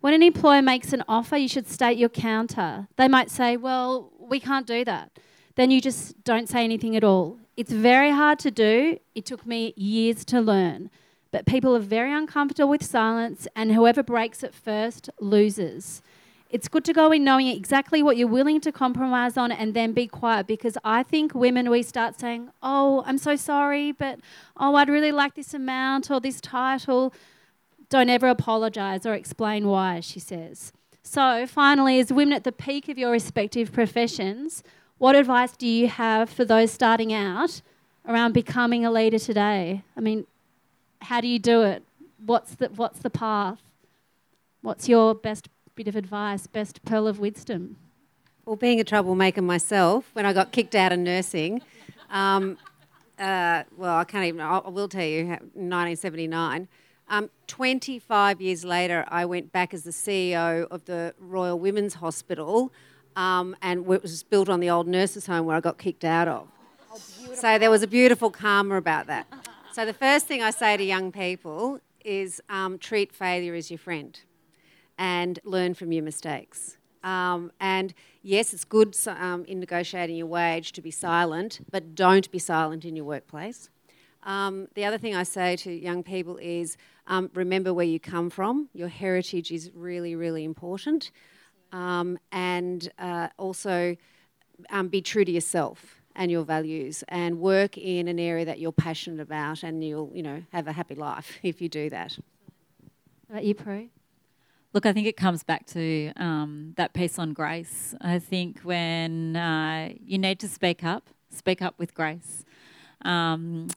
when an employer makes an offer, you should state your counter. They might say, well, we can't do that. Then you just don't say anything at all. It's very hard to do. It took me years to learn. But people are very uncomfortable with silence, and whoever breaks it first loses. It's good to go in knowing exactly what you're willing to compromise on and then be quiet because I think women, we start saying, Oh, I'm so sorry, but oh, I'd really like this amount or this title. Don't ever apologise or explain why, she says. So, finally, as women at the peak of your respective professions, what advice do you have for those starting out around becoming a leader today? I mean, how do you do it? What's the, what's the path? What's your best bit of advice, best pearl of wisdom? Well, being a troublemaker myself, when I got kicked out of nursing, um, uh, well, I can't even, I will tell you, ha- 1979. Um, 25 years later, I went back as the CEO of the Royal Women's Hospital, um, and it was built on the old nurses' home where I got kicked out of. So there was a beautiful karma about that. So the first thing I say to young people is um, treat failure as your friend and learn from your mistakes. Um, and yes, it's good um, in negotiating your wage to be silent, but don't be silent in your workplace. Um, the other thing I say to young people is um, remember where you come from. Your heritage is really, really important. Um, and uh, also um, be true to yourself and your values and work in an area that you're passionate about and you'll, you know, have a happy life if you do that. How about you, Prue? Look, I think it comes back to um, that piece on grace. I think when uh, you need to speak up, speak up with grace. Um,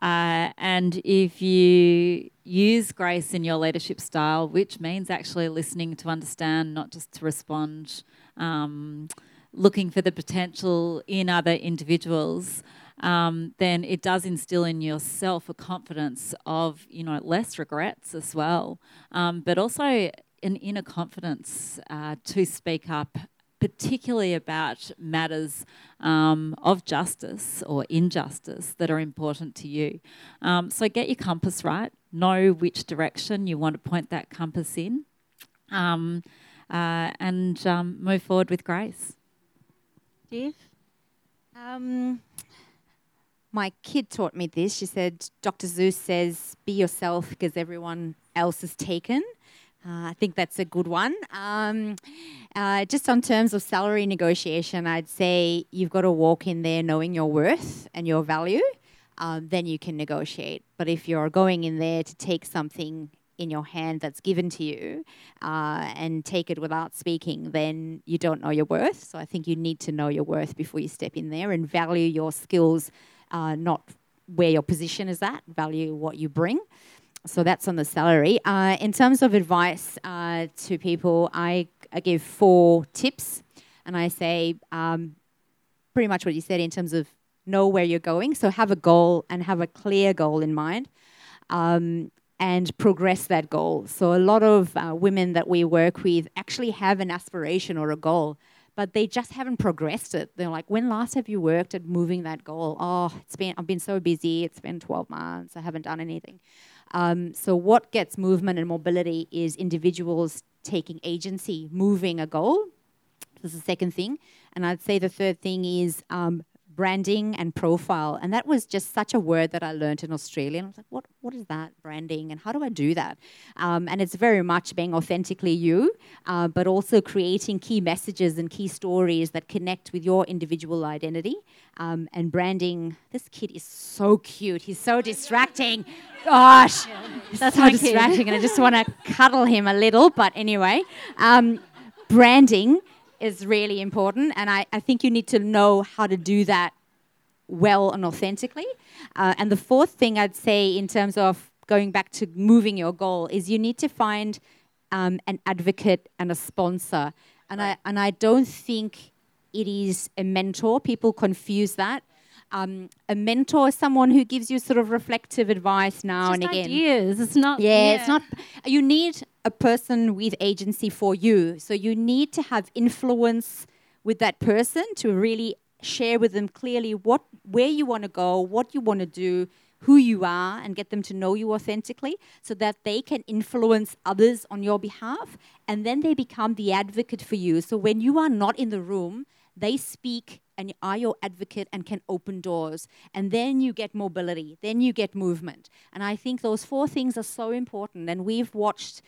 uh, and if you use grace in your leadership style, which means actually listening to understand, not just to respond, um, looking for the potential in other individuals, um, then it does instill in yourself a confidence of, you know, less regrets as well, um, but also an inner confidence uh, to speak up, particularly about matters um, of justice or injustice that are important to you. Um, so get your compass right, know which direction you want to point that compass in, um, uh, and um, move forward with grace. Div? Um, my kid taught me this. She said, Dr. Seuss says, be yourself because everyone else is taken. Uh, I think that's a good one. Um, uh, just on terms of salary negotiation, I'd say you've got to walk in there knowing your worth and your value. Um, then you can negotiate. But if you're going in there to take something in your hand that's given to you uh, and take it without speaking, then you don't know your worth. So I think you need to know your worth before you step in there and value your skills, uh, not where your position is at, value what you bring. So that's on the salary. Uh, in terms of advice uh, to people, I, I give four tips and I say um, pretty much what you said in terms of know where you're going. So have a goal and have a clear goal in mind. Um, and progress that goal. So, a lot of uh, women that we work with actually have an aspiration or a goal, but they just haven't progressed it. They're like, "When last have you worked at moving that goal?" Oh, it's been I've been so busy. It's been 12 months. I haven't done anything. Um, so, what gets movement and mobility is individuals taking agency, moving a goal. This is the second thing, and I'd say the third thing is um, branding and profile. And that was just such a word that I learned in Australia. And I was like, what, what is that, branding? And how do I do that? Um, and it's very much being authentically you, uh, but also creating key messages and key stories that connect with your individual identity. Um, and branding, this kid is so cute. He's so distracting. Gosh, that's so distracting. And I just want to cuddle him a little. But anyway, um, branding is really important. And I, I think you need to know how to do that well and authentically. Uh, and the fourth thing I'd say, in terms of going back to moving your goal, is you need to find um, an advocate and a sponsor. And I and I don't think it is a mentor. People confuse that. Um, a mentor is someone who gives you sort of reflective advice now and again. ideas. It's not. Yeah, it's not. You need a person with agency for you. So you need to have influence with that person to really share with them clearly what where you want to go, what you want to do, who you are, and get them to know you authentically, so that they can influence others on your behalf, and then they become the advocate for you. So when you are not in the room, they speak and are your advocate and can open doors. And then you get mobility, then you get movement. And I think those four things are so important. And we've watched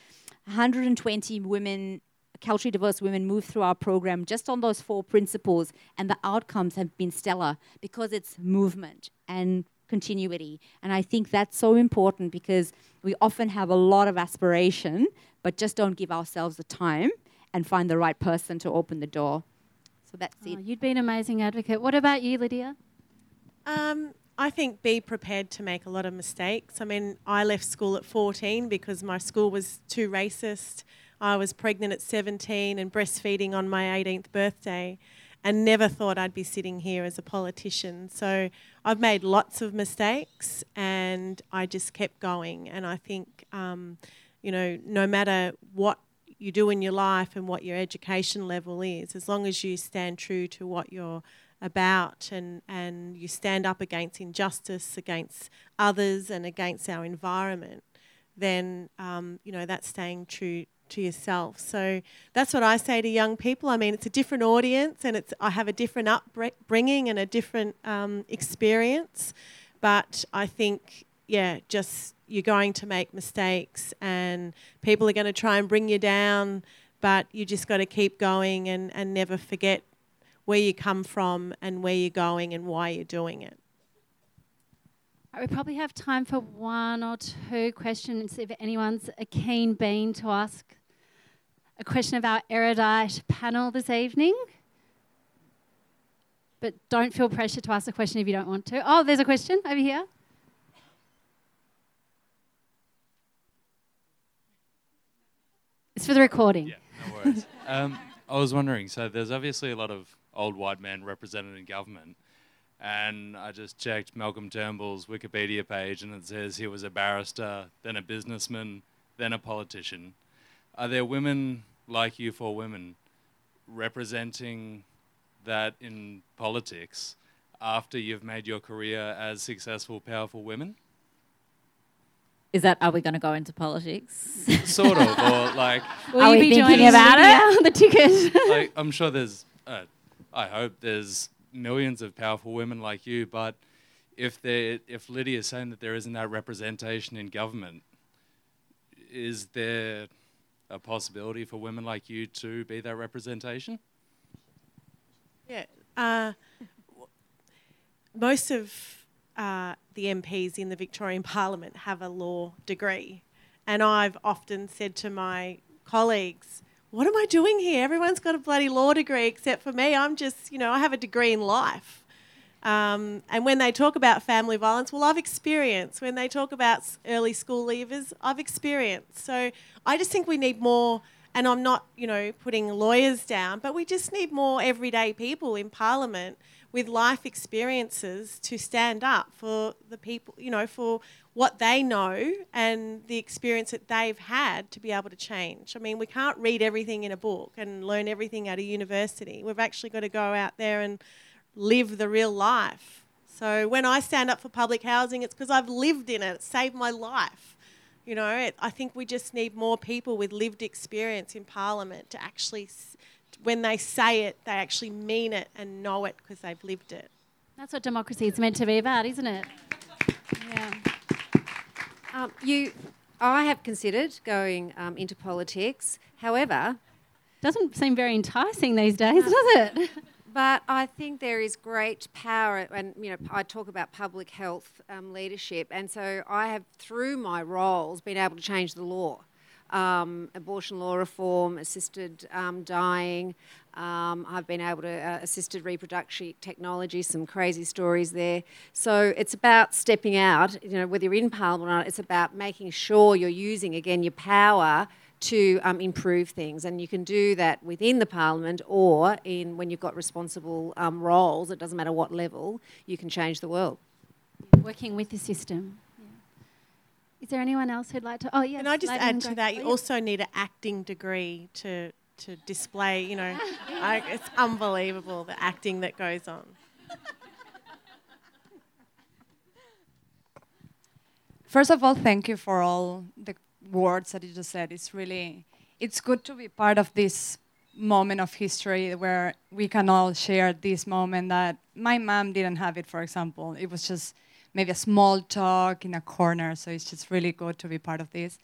120 women, culturally diverse women, move through our program just on those four principles. And the outcomes have been stellar because it's movement and continuity. And I think that's so important because we often have a lot of aspiration, but just don't give ourselves the time and find the right person to open the door. So that's Oh, it. you'd be an amazing advocate. What about you, Lydia? Um, I think be prepared to make a lot of mistakes. I mean, I left school at 14 because my school was too racist. I was pregnant at 17 and breastfeeding on my 18th birthday and never thought I'd be sitting here as a politician. So I've made lots of mistakes and I just kept going. And I think, um, you know, no matter what you do in your life and what your education level is, as long as you stand true to what you're about and, and you stand up against injustice, against others, and against our environment, then um, you know that's staying true to yourself. So that's what I say to young people. I mean, it's a different audience, and it's I have a different upbringing and a different um, experience, but I think yeah, just you're going to make mistakes, and people are going to try and bring you down, but you just got to keep going and, and never forget where you come from and where you're going and why you're doing it. We probably have time for one or two questions if anyone's a keen bean to ask a question of our erudite panel this evening. But don't feel pressure to ask a question if you don't want to. Oh, there's a question over here. It's for the recording. Yeah, no worries. um, I was wondering, so there's obviously a lot of old white men represented in government, and I just checked Malcolm Turnbull's Wikipedia page, and it says he was a barrister, then a businessman, then a politician. Are there women like you for women representing that in politics after you've made your career as successful, powerful women? Is that are we going to go into politics? Sort of, or like, Will Are you we be thinking joining about Lydia on the ticket? like I'm sure there's, uh, I hope there's millions of powerful women like you, but if there, if Lydia is saying that there isn't that representation in government, is there a possibility for women like you to be that representation? Yeah. Uh, most of uh, the MPs in the Victorian Parliament have a law degree. And I've often said to my colleagues, what am I doing here? Everyone's got a bloody law degree except for me. I'm just, you know, I have a degree in life. Um, and when they talk about family violence, well, I've experienced. When they talk about early school leavers, I've experienced. So I just think we need more, and I'm not, you know, putting lawyers down, but we just need more everyday people in Parliament with life experiences to stand up for the people, you know, for what they know and the experience that they've had to be able to change. I mean, we can't read everything in a book and learn everything at a university. We've actually got to go out there and live the real life. So when I stand up for public housing, it's because I've lived in it. It saved my life. You know, it, I think we just need more people with lived experience in Parliament to actually, when they say it, they actually mean it and know it because they've lived it. That's what democracy is meant to be about, isn't it? Yeah. Um, you, I have considered going um, into politics. However, Doesn't seem very enticing these days, does it? But I think there is great power, and you know, I talk about public health um, leadership, and so I have, through my roles, been able to change the law. um, abortion law reform, assisted um, dying. Um, I've been able to uh, assisted reproductive technology, some crazy stories there. So it's about stepping out. You know, whether you're in Parliament or not, it's about making sure you're using again your power to um, improve things, and you can do that within the Parliament or in when you've got responsible um, roles. It doesn't matter what level. You can change the world. Working with the system. Is there anyone else who'd like to? Oh, yes. Can I just lady add to grey. that? Oh, You yeah. also need an acting degree to to display. You know, like, it's unbelievable the acting that goes on. First of all, thank you for all the words that you just said. It's really, it's good to be part of this moment of history where we can all share this moment that my mom didn't have it, for example. It was just maybe a small talk in a corner. So it's just really good to be part of this.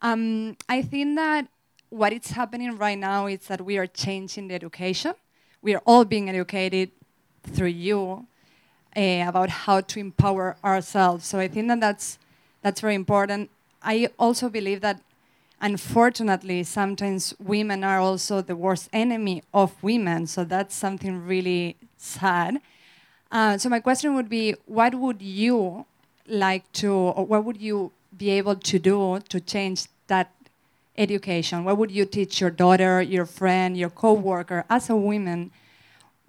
Um, I think that what is happening right now is that we are changing the education. We are all being educated through you uh, about how to empower ourselves. So I think that that's that's very important. I also believe that, unfortunately, sometimes women are also the worst enemy of women. So that's something really sad. Uh, so my question would be, what would you like to, or what would you be able to do to change that education? What would you teach your daughter, your friend, your coworker, as a woman,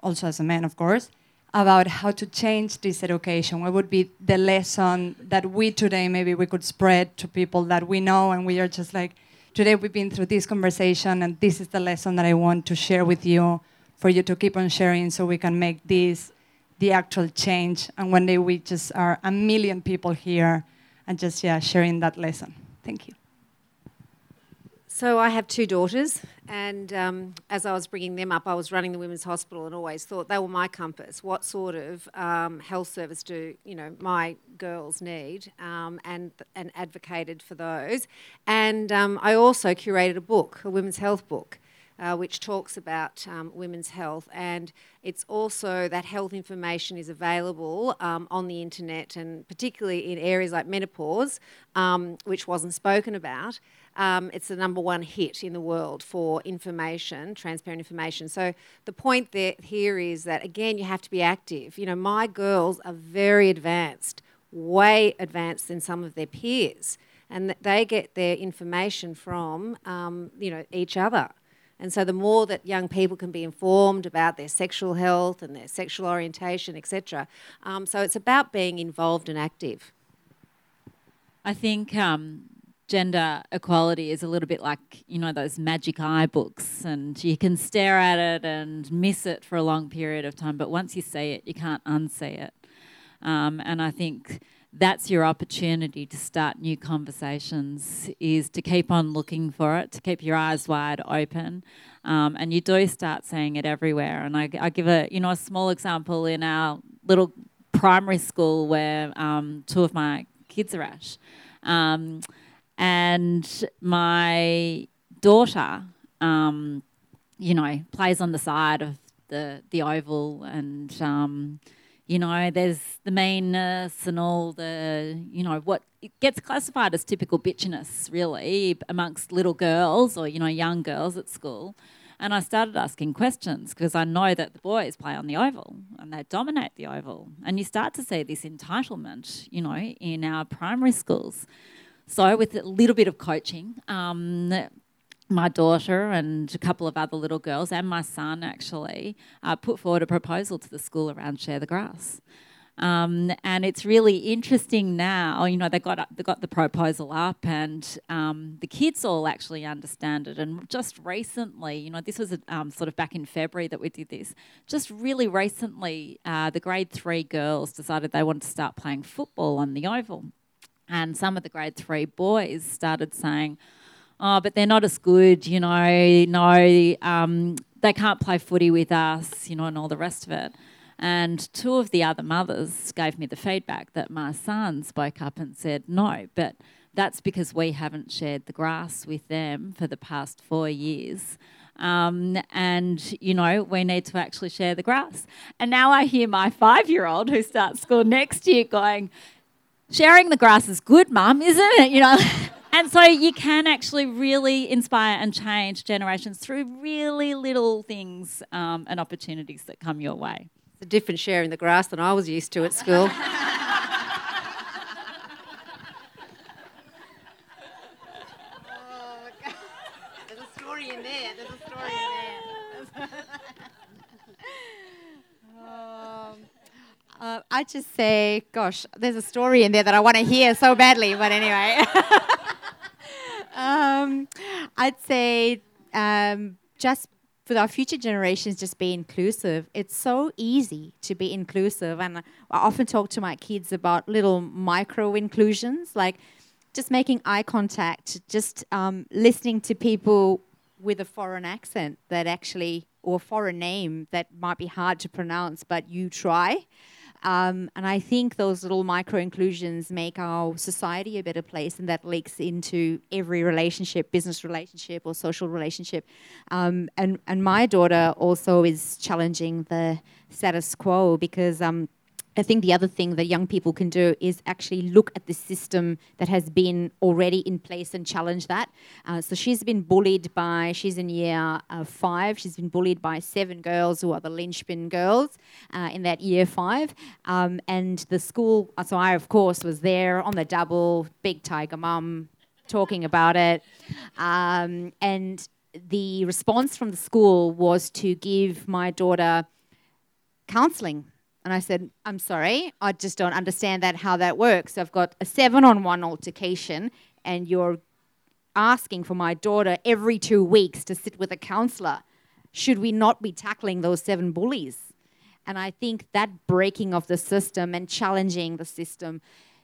also as a man, of course, about how to change this education? What would be the lesson that we today maybe we could spread to people that we know and we are just like, today we've been through this conversation and this is the lesson that I want to share with you for you to keep on sharing so we can make this the actual change and one day we just are a million people here and just yeah sharing that lesson. Thank you. So I have two daughters, and um, as I was bringing them up, I was running the women's hospital, and always thought they were my compass. What sort of um, health service do you know my girls need, um, and and advocated for those. And um, I also curated a book, a women's health book. Uh, which talks about um, women's health, and it's also that health information is available um, on the internet, and particularly in areas like menopause, um, which wasn't spoken about. Um, it's the number one hit in the world for information, transparent information. So the point there here is that again, you have to be active. You know, my girls are very advanced, way advanced than some of their peers, and they get their information from um, you know each other. And so the more that young people can be informed about their sexual health and their sexual orientation, etc. Um, so it's about being involved and active. I think um, gender equality is a little bit like you know those magic eye books, and you can stare at it and miss it for a long period of time, but once you see it, you can't unsee it. Um, and I think that's your opportunity to start new conversations is to keep on looking for it, to keep your eyes wide open. Um, and you do start seeing it everywhere. And I, I give a you know a small example in our little primary school where um, two of my kids are at. Um, and my daughter, um, you know, plays on the side of the the oval, and um, you know, there's the meanness and all the, you know, what gets classified as typical bitchiness, really, amongst little girls or you know young girls at school. And I started asking questions because I know that the boys play on the oval and they dominate the oval. And you start to see this entitlement, you know, in our primary schools. So, with a little bit of coaching, um, my daughter and a couple of other little girls, and my son actually, uh, put forward a proposal to the school around Share the Grass. Um, and it's really interesting now. You know, they got they got the proposal up, and um, the kids all actually understand it. And just recently, you know, this was um, sort of back in February that we did this. Just really recently, uh, the grade three girls decided they wanted to start playing football on the oval, and some of the grade three boys started saying, "Oh, but they're not as good. You know, no, um, they can't play footy with us. You know, and all the rest of it." And two of the other mothers gave me the feedback that my son spoke up and said, no, but that's because we haven't shared the grass with them for the past four years. Um, and, you know, we need to actually share the grass. And now I hear my five year old who starts school next year going, sharing the grass is good, mum, isn't it? You know. and so you can actually really inspire and change generations through really little things um, and opportunities that come your way. It's a different sharing the grass than I was used to at school. There's a story in there. There's a story in there. Um, uh, I just say, gosh, there's a story in there that I want to hear so badly, but anyway. um, I'd say um, just for our future generations, just be inclusive. It's so easy to be inclusive. And I often talk to my kids about little micro inclusions, like just making eye contact, just um, listening to people with a foreign accent that actually, or foreign name that might be hard to pronounce, but you try. Um, and I think those little micro inclusions make our society a better place, and that leaks into every relationship, business relationship or social relationship. Um, and and my daughter also is challenging the status quo because. Um, I think the other thing that young people can do is actually look at the system that has been already in place and challenge that. Uh, so she's been bullied by, she's in year uh, five, she's been bullied by seven girls who are the linchpin girls uh, in that year five. Um, and the school, so I, of course, was there on the double, big tiger mum, talking about it. Um, and the response from the school was to give my daughter counseling and I said, I'm sorry, I just don't understand that how that works. I've got a seven on one altercation, and you're asking for my daughter every two weeks to sit with a counselor. Should we not be tackling those seven bullies? And I think that breaking of the system and challenging the system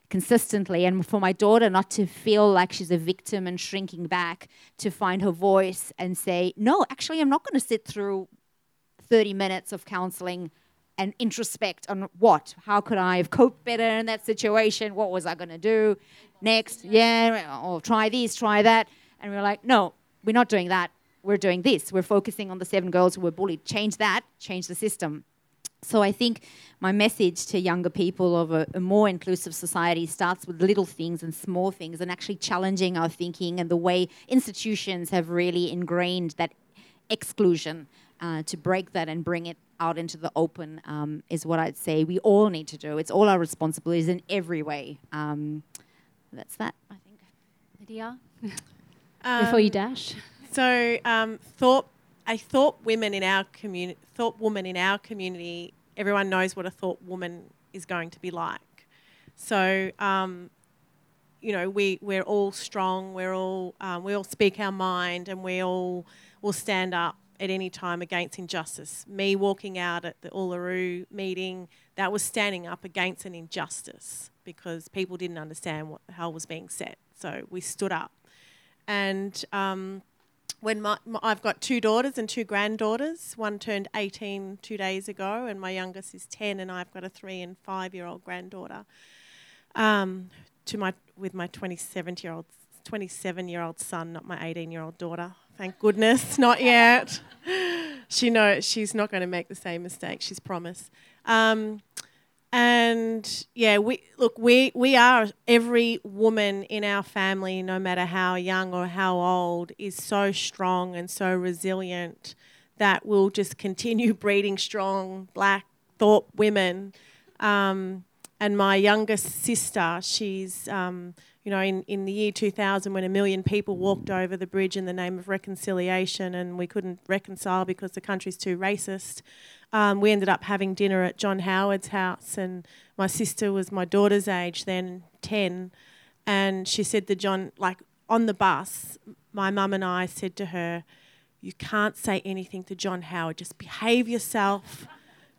consistently, and for my daughter not to feel like she's a victim and shrinking back, to find her voice and say, No, actually, I'm not going to sit through 30 minutes of counseling and introspect on what? How could I have coped better in that situation? What was I going to do next? Yeah, or try this, try that. And we are like, no, we're not doing that. We're doing this. We're focusing on the seven girls who were bullied. Change that, change the system. So I think my message to younger people of a, a, more inclusive society starts with little things and small things and actually challenging our thinking and the way institutions have really ingrained that exclusion uh, to break that and bring it out into the open um, is what I'd say we all need to do. It's all our responsibilities in every way. Um, that's that, I think. Lydia, before you dash. So, um, Thorpe a Thorpe women in our community, Thorpe woman in our community. Everyone knows what a Thorpe woman is going to be like. So, um, you know, we we're all strong. We're all um, we all speak our mind, and we all will stand up at any time against injustice. Me walking out at the Uluru meeting, that was standing up against an injustice because people didn't understand what the hell was being said. So we stood up. And um, when my, my, I've got two daughters and two granddaughters, one turned 18 two days ago, and my youngest is 10, and I've got a three and five year old granddaughter. Um, to my with my 27 year old 27 year old son, not my 18 year old daughter. Thank goodness, not yet. she knows she's not going to make the same mistake. She's promised. Um, and yeah, we look. We we are every woman in our family, no matter how young or how old, is so strong and so resilient that we'll just continue breeding strong black Thorpe women. Um, and my youngest sister, she's um, you know, in, in the year 2000 when a million people walked over the bridge in the name of reconciliation and we couldn't reconcile because the country's too racist, um, we ended up having dinner at John Howard's house. And my sister was my daughter's age then, 10. And she said to John, like on the bus, my mum and I said to her, You can't say anything to John Howard, just behave yourself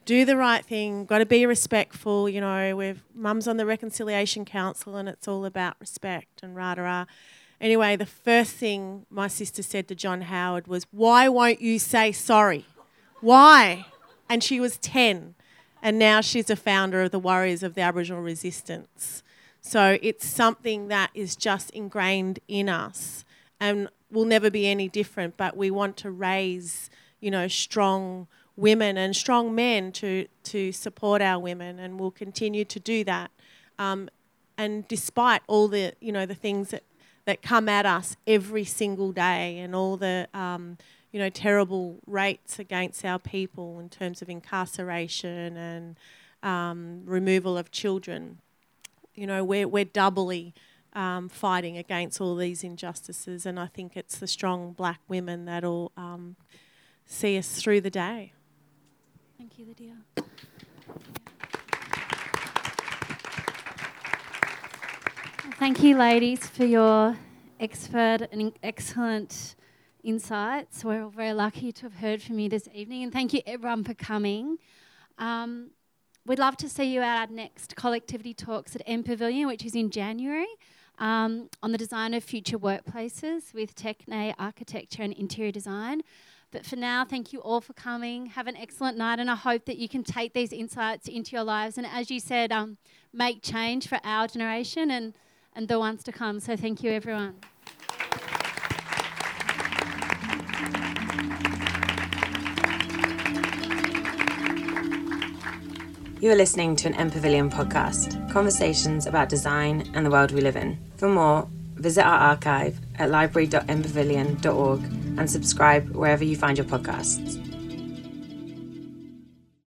do the right thing, got to be respectful. You know, we've mum's on the Reconciliation Council and it's all about respect and rah rah. Anyway, the first thing my sister said to John Howard was, Why won't you say sorry? Why? And she was 10, and now she's a founder of the Warriors of the Aboriginal Resistance. So it's something that is just ingrained in us and will never be any different, but we want to raise, you know, strong women and strong men to, to support our women, and we'll continue to do that. Um, and despite all the, you know, the things that that come at us every single day, and all the um, you know terrible rates against our people in terms of incarceration and um, removal of children. You know, we're we're doubly um, fighting against all these injustices, and I think it's the strong black women that'll um, see us through the day. Thank you, Lydia. Thank you, ladies, for your expert and excellent insights. We're all very lucky to have heard from you this evening, and thank you everyone for coming. Um, we'd love to see you at our next collectivity talks at MPavilion, which is in January, um, on the design of future workplaces with Techne architecture and interior design. But for now, thank you all for coming. Have an excellent night, and I hope that you can take these insights into your lives and, as you said, um, make change for our generation and and the ones to come. So thank you, everyone. You are listening to an MPavilion podcast, conversations about design and the world we live in. For more, visit our archive at library.mpavilion.org and subscribe wherever you find your podcasts.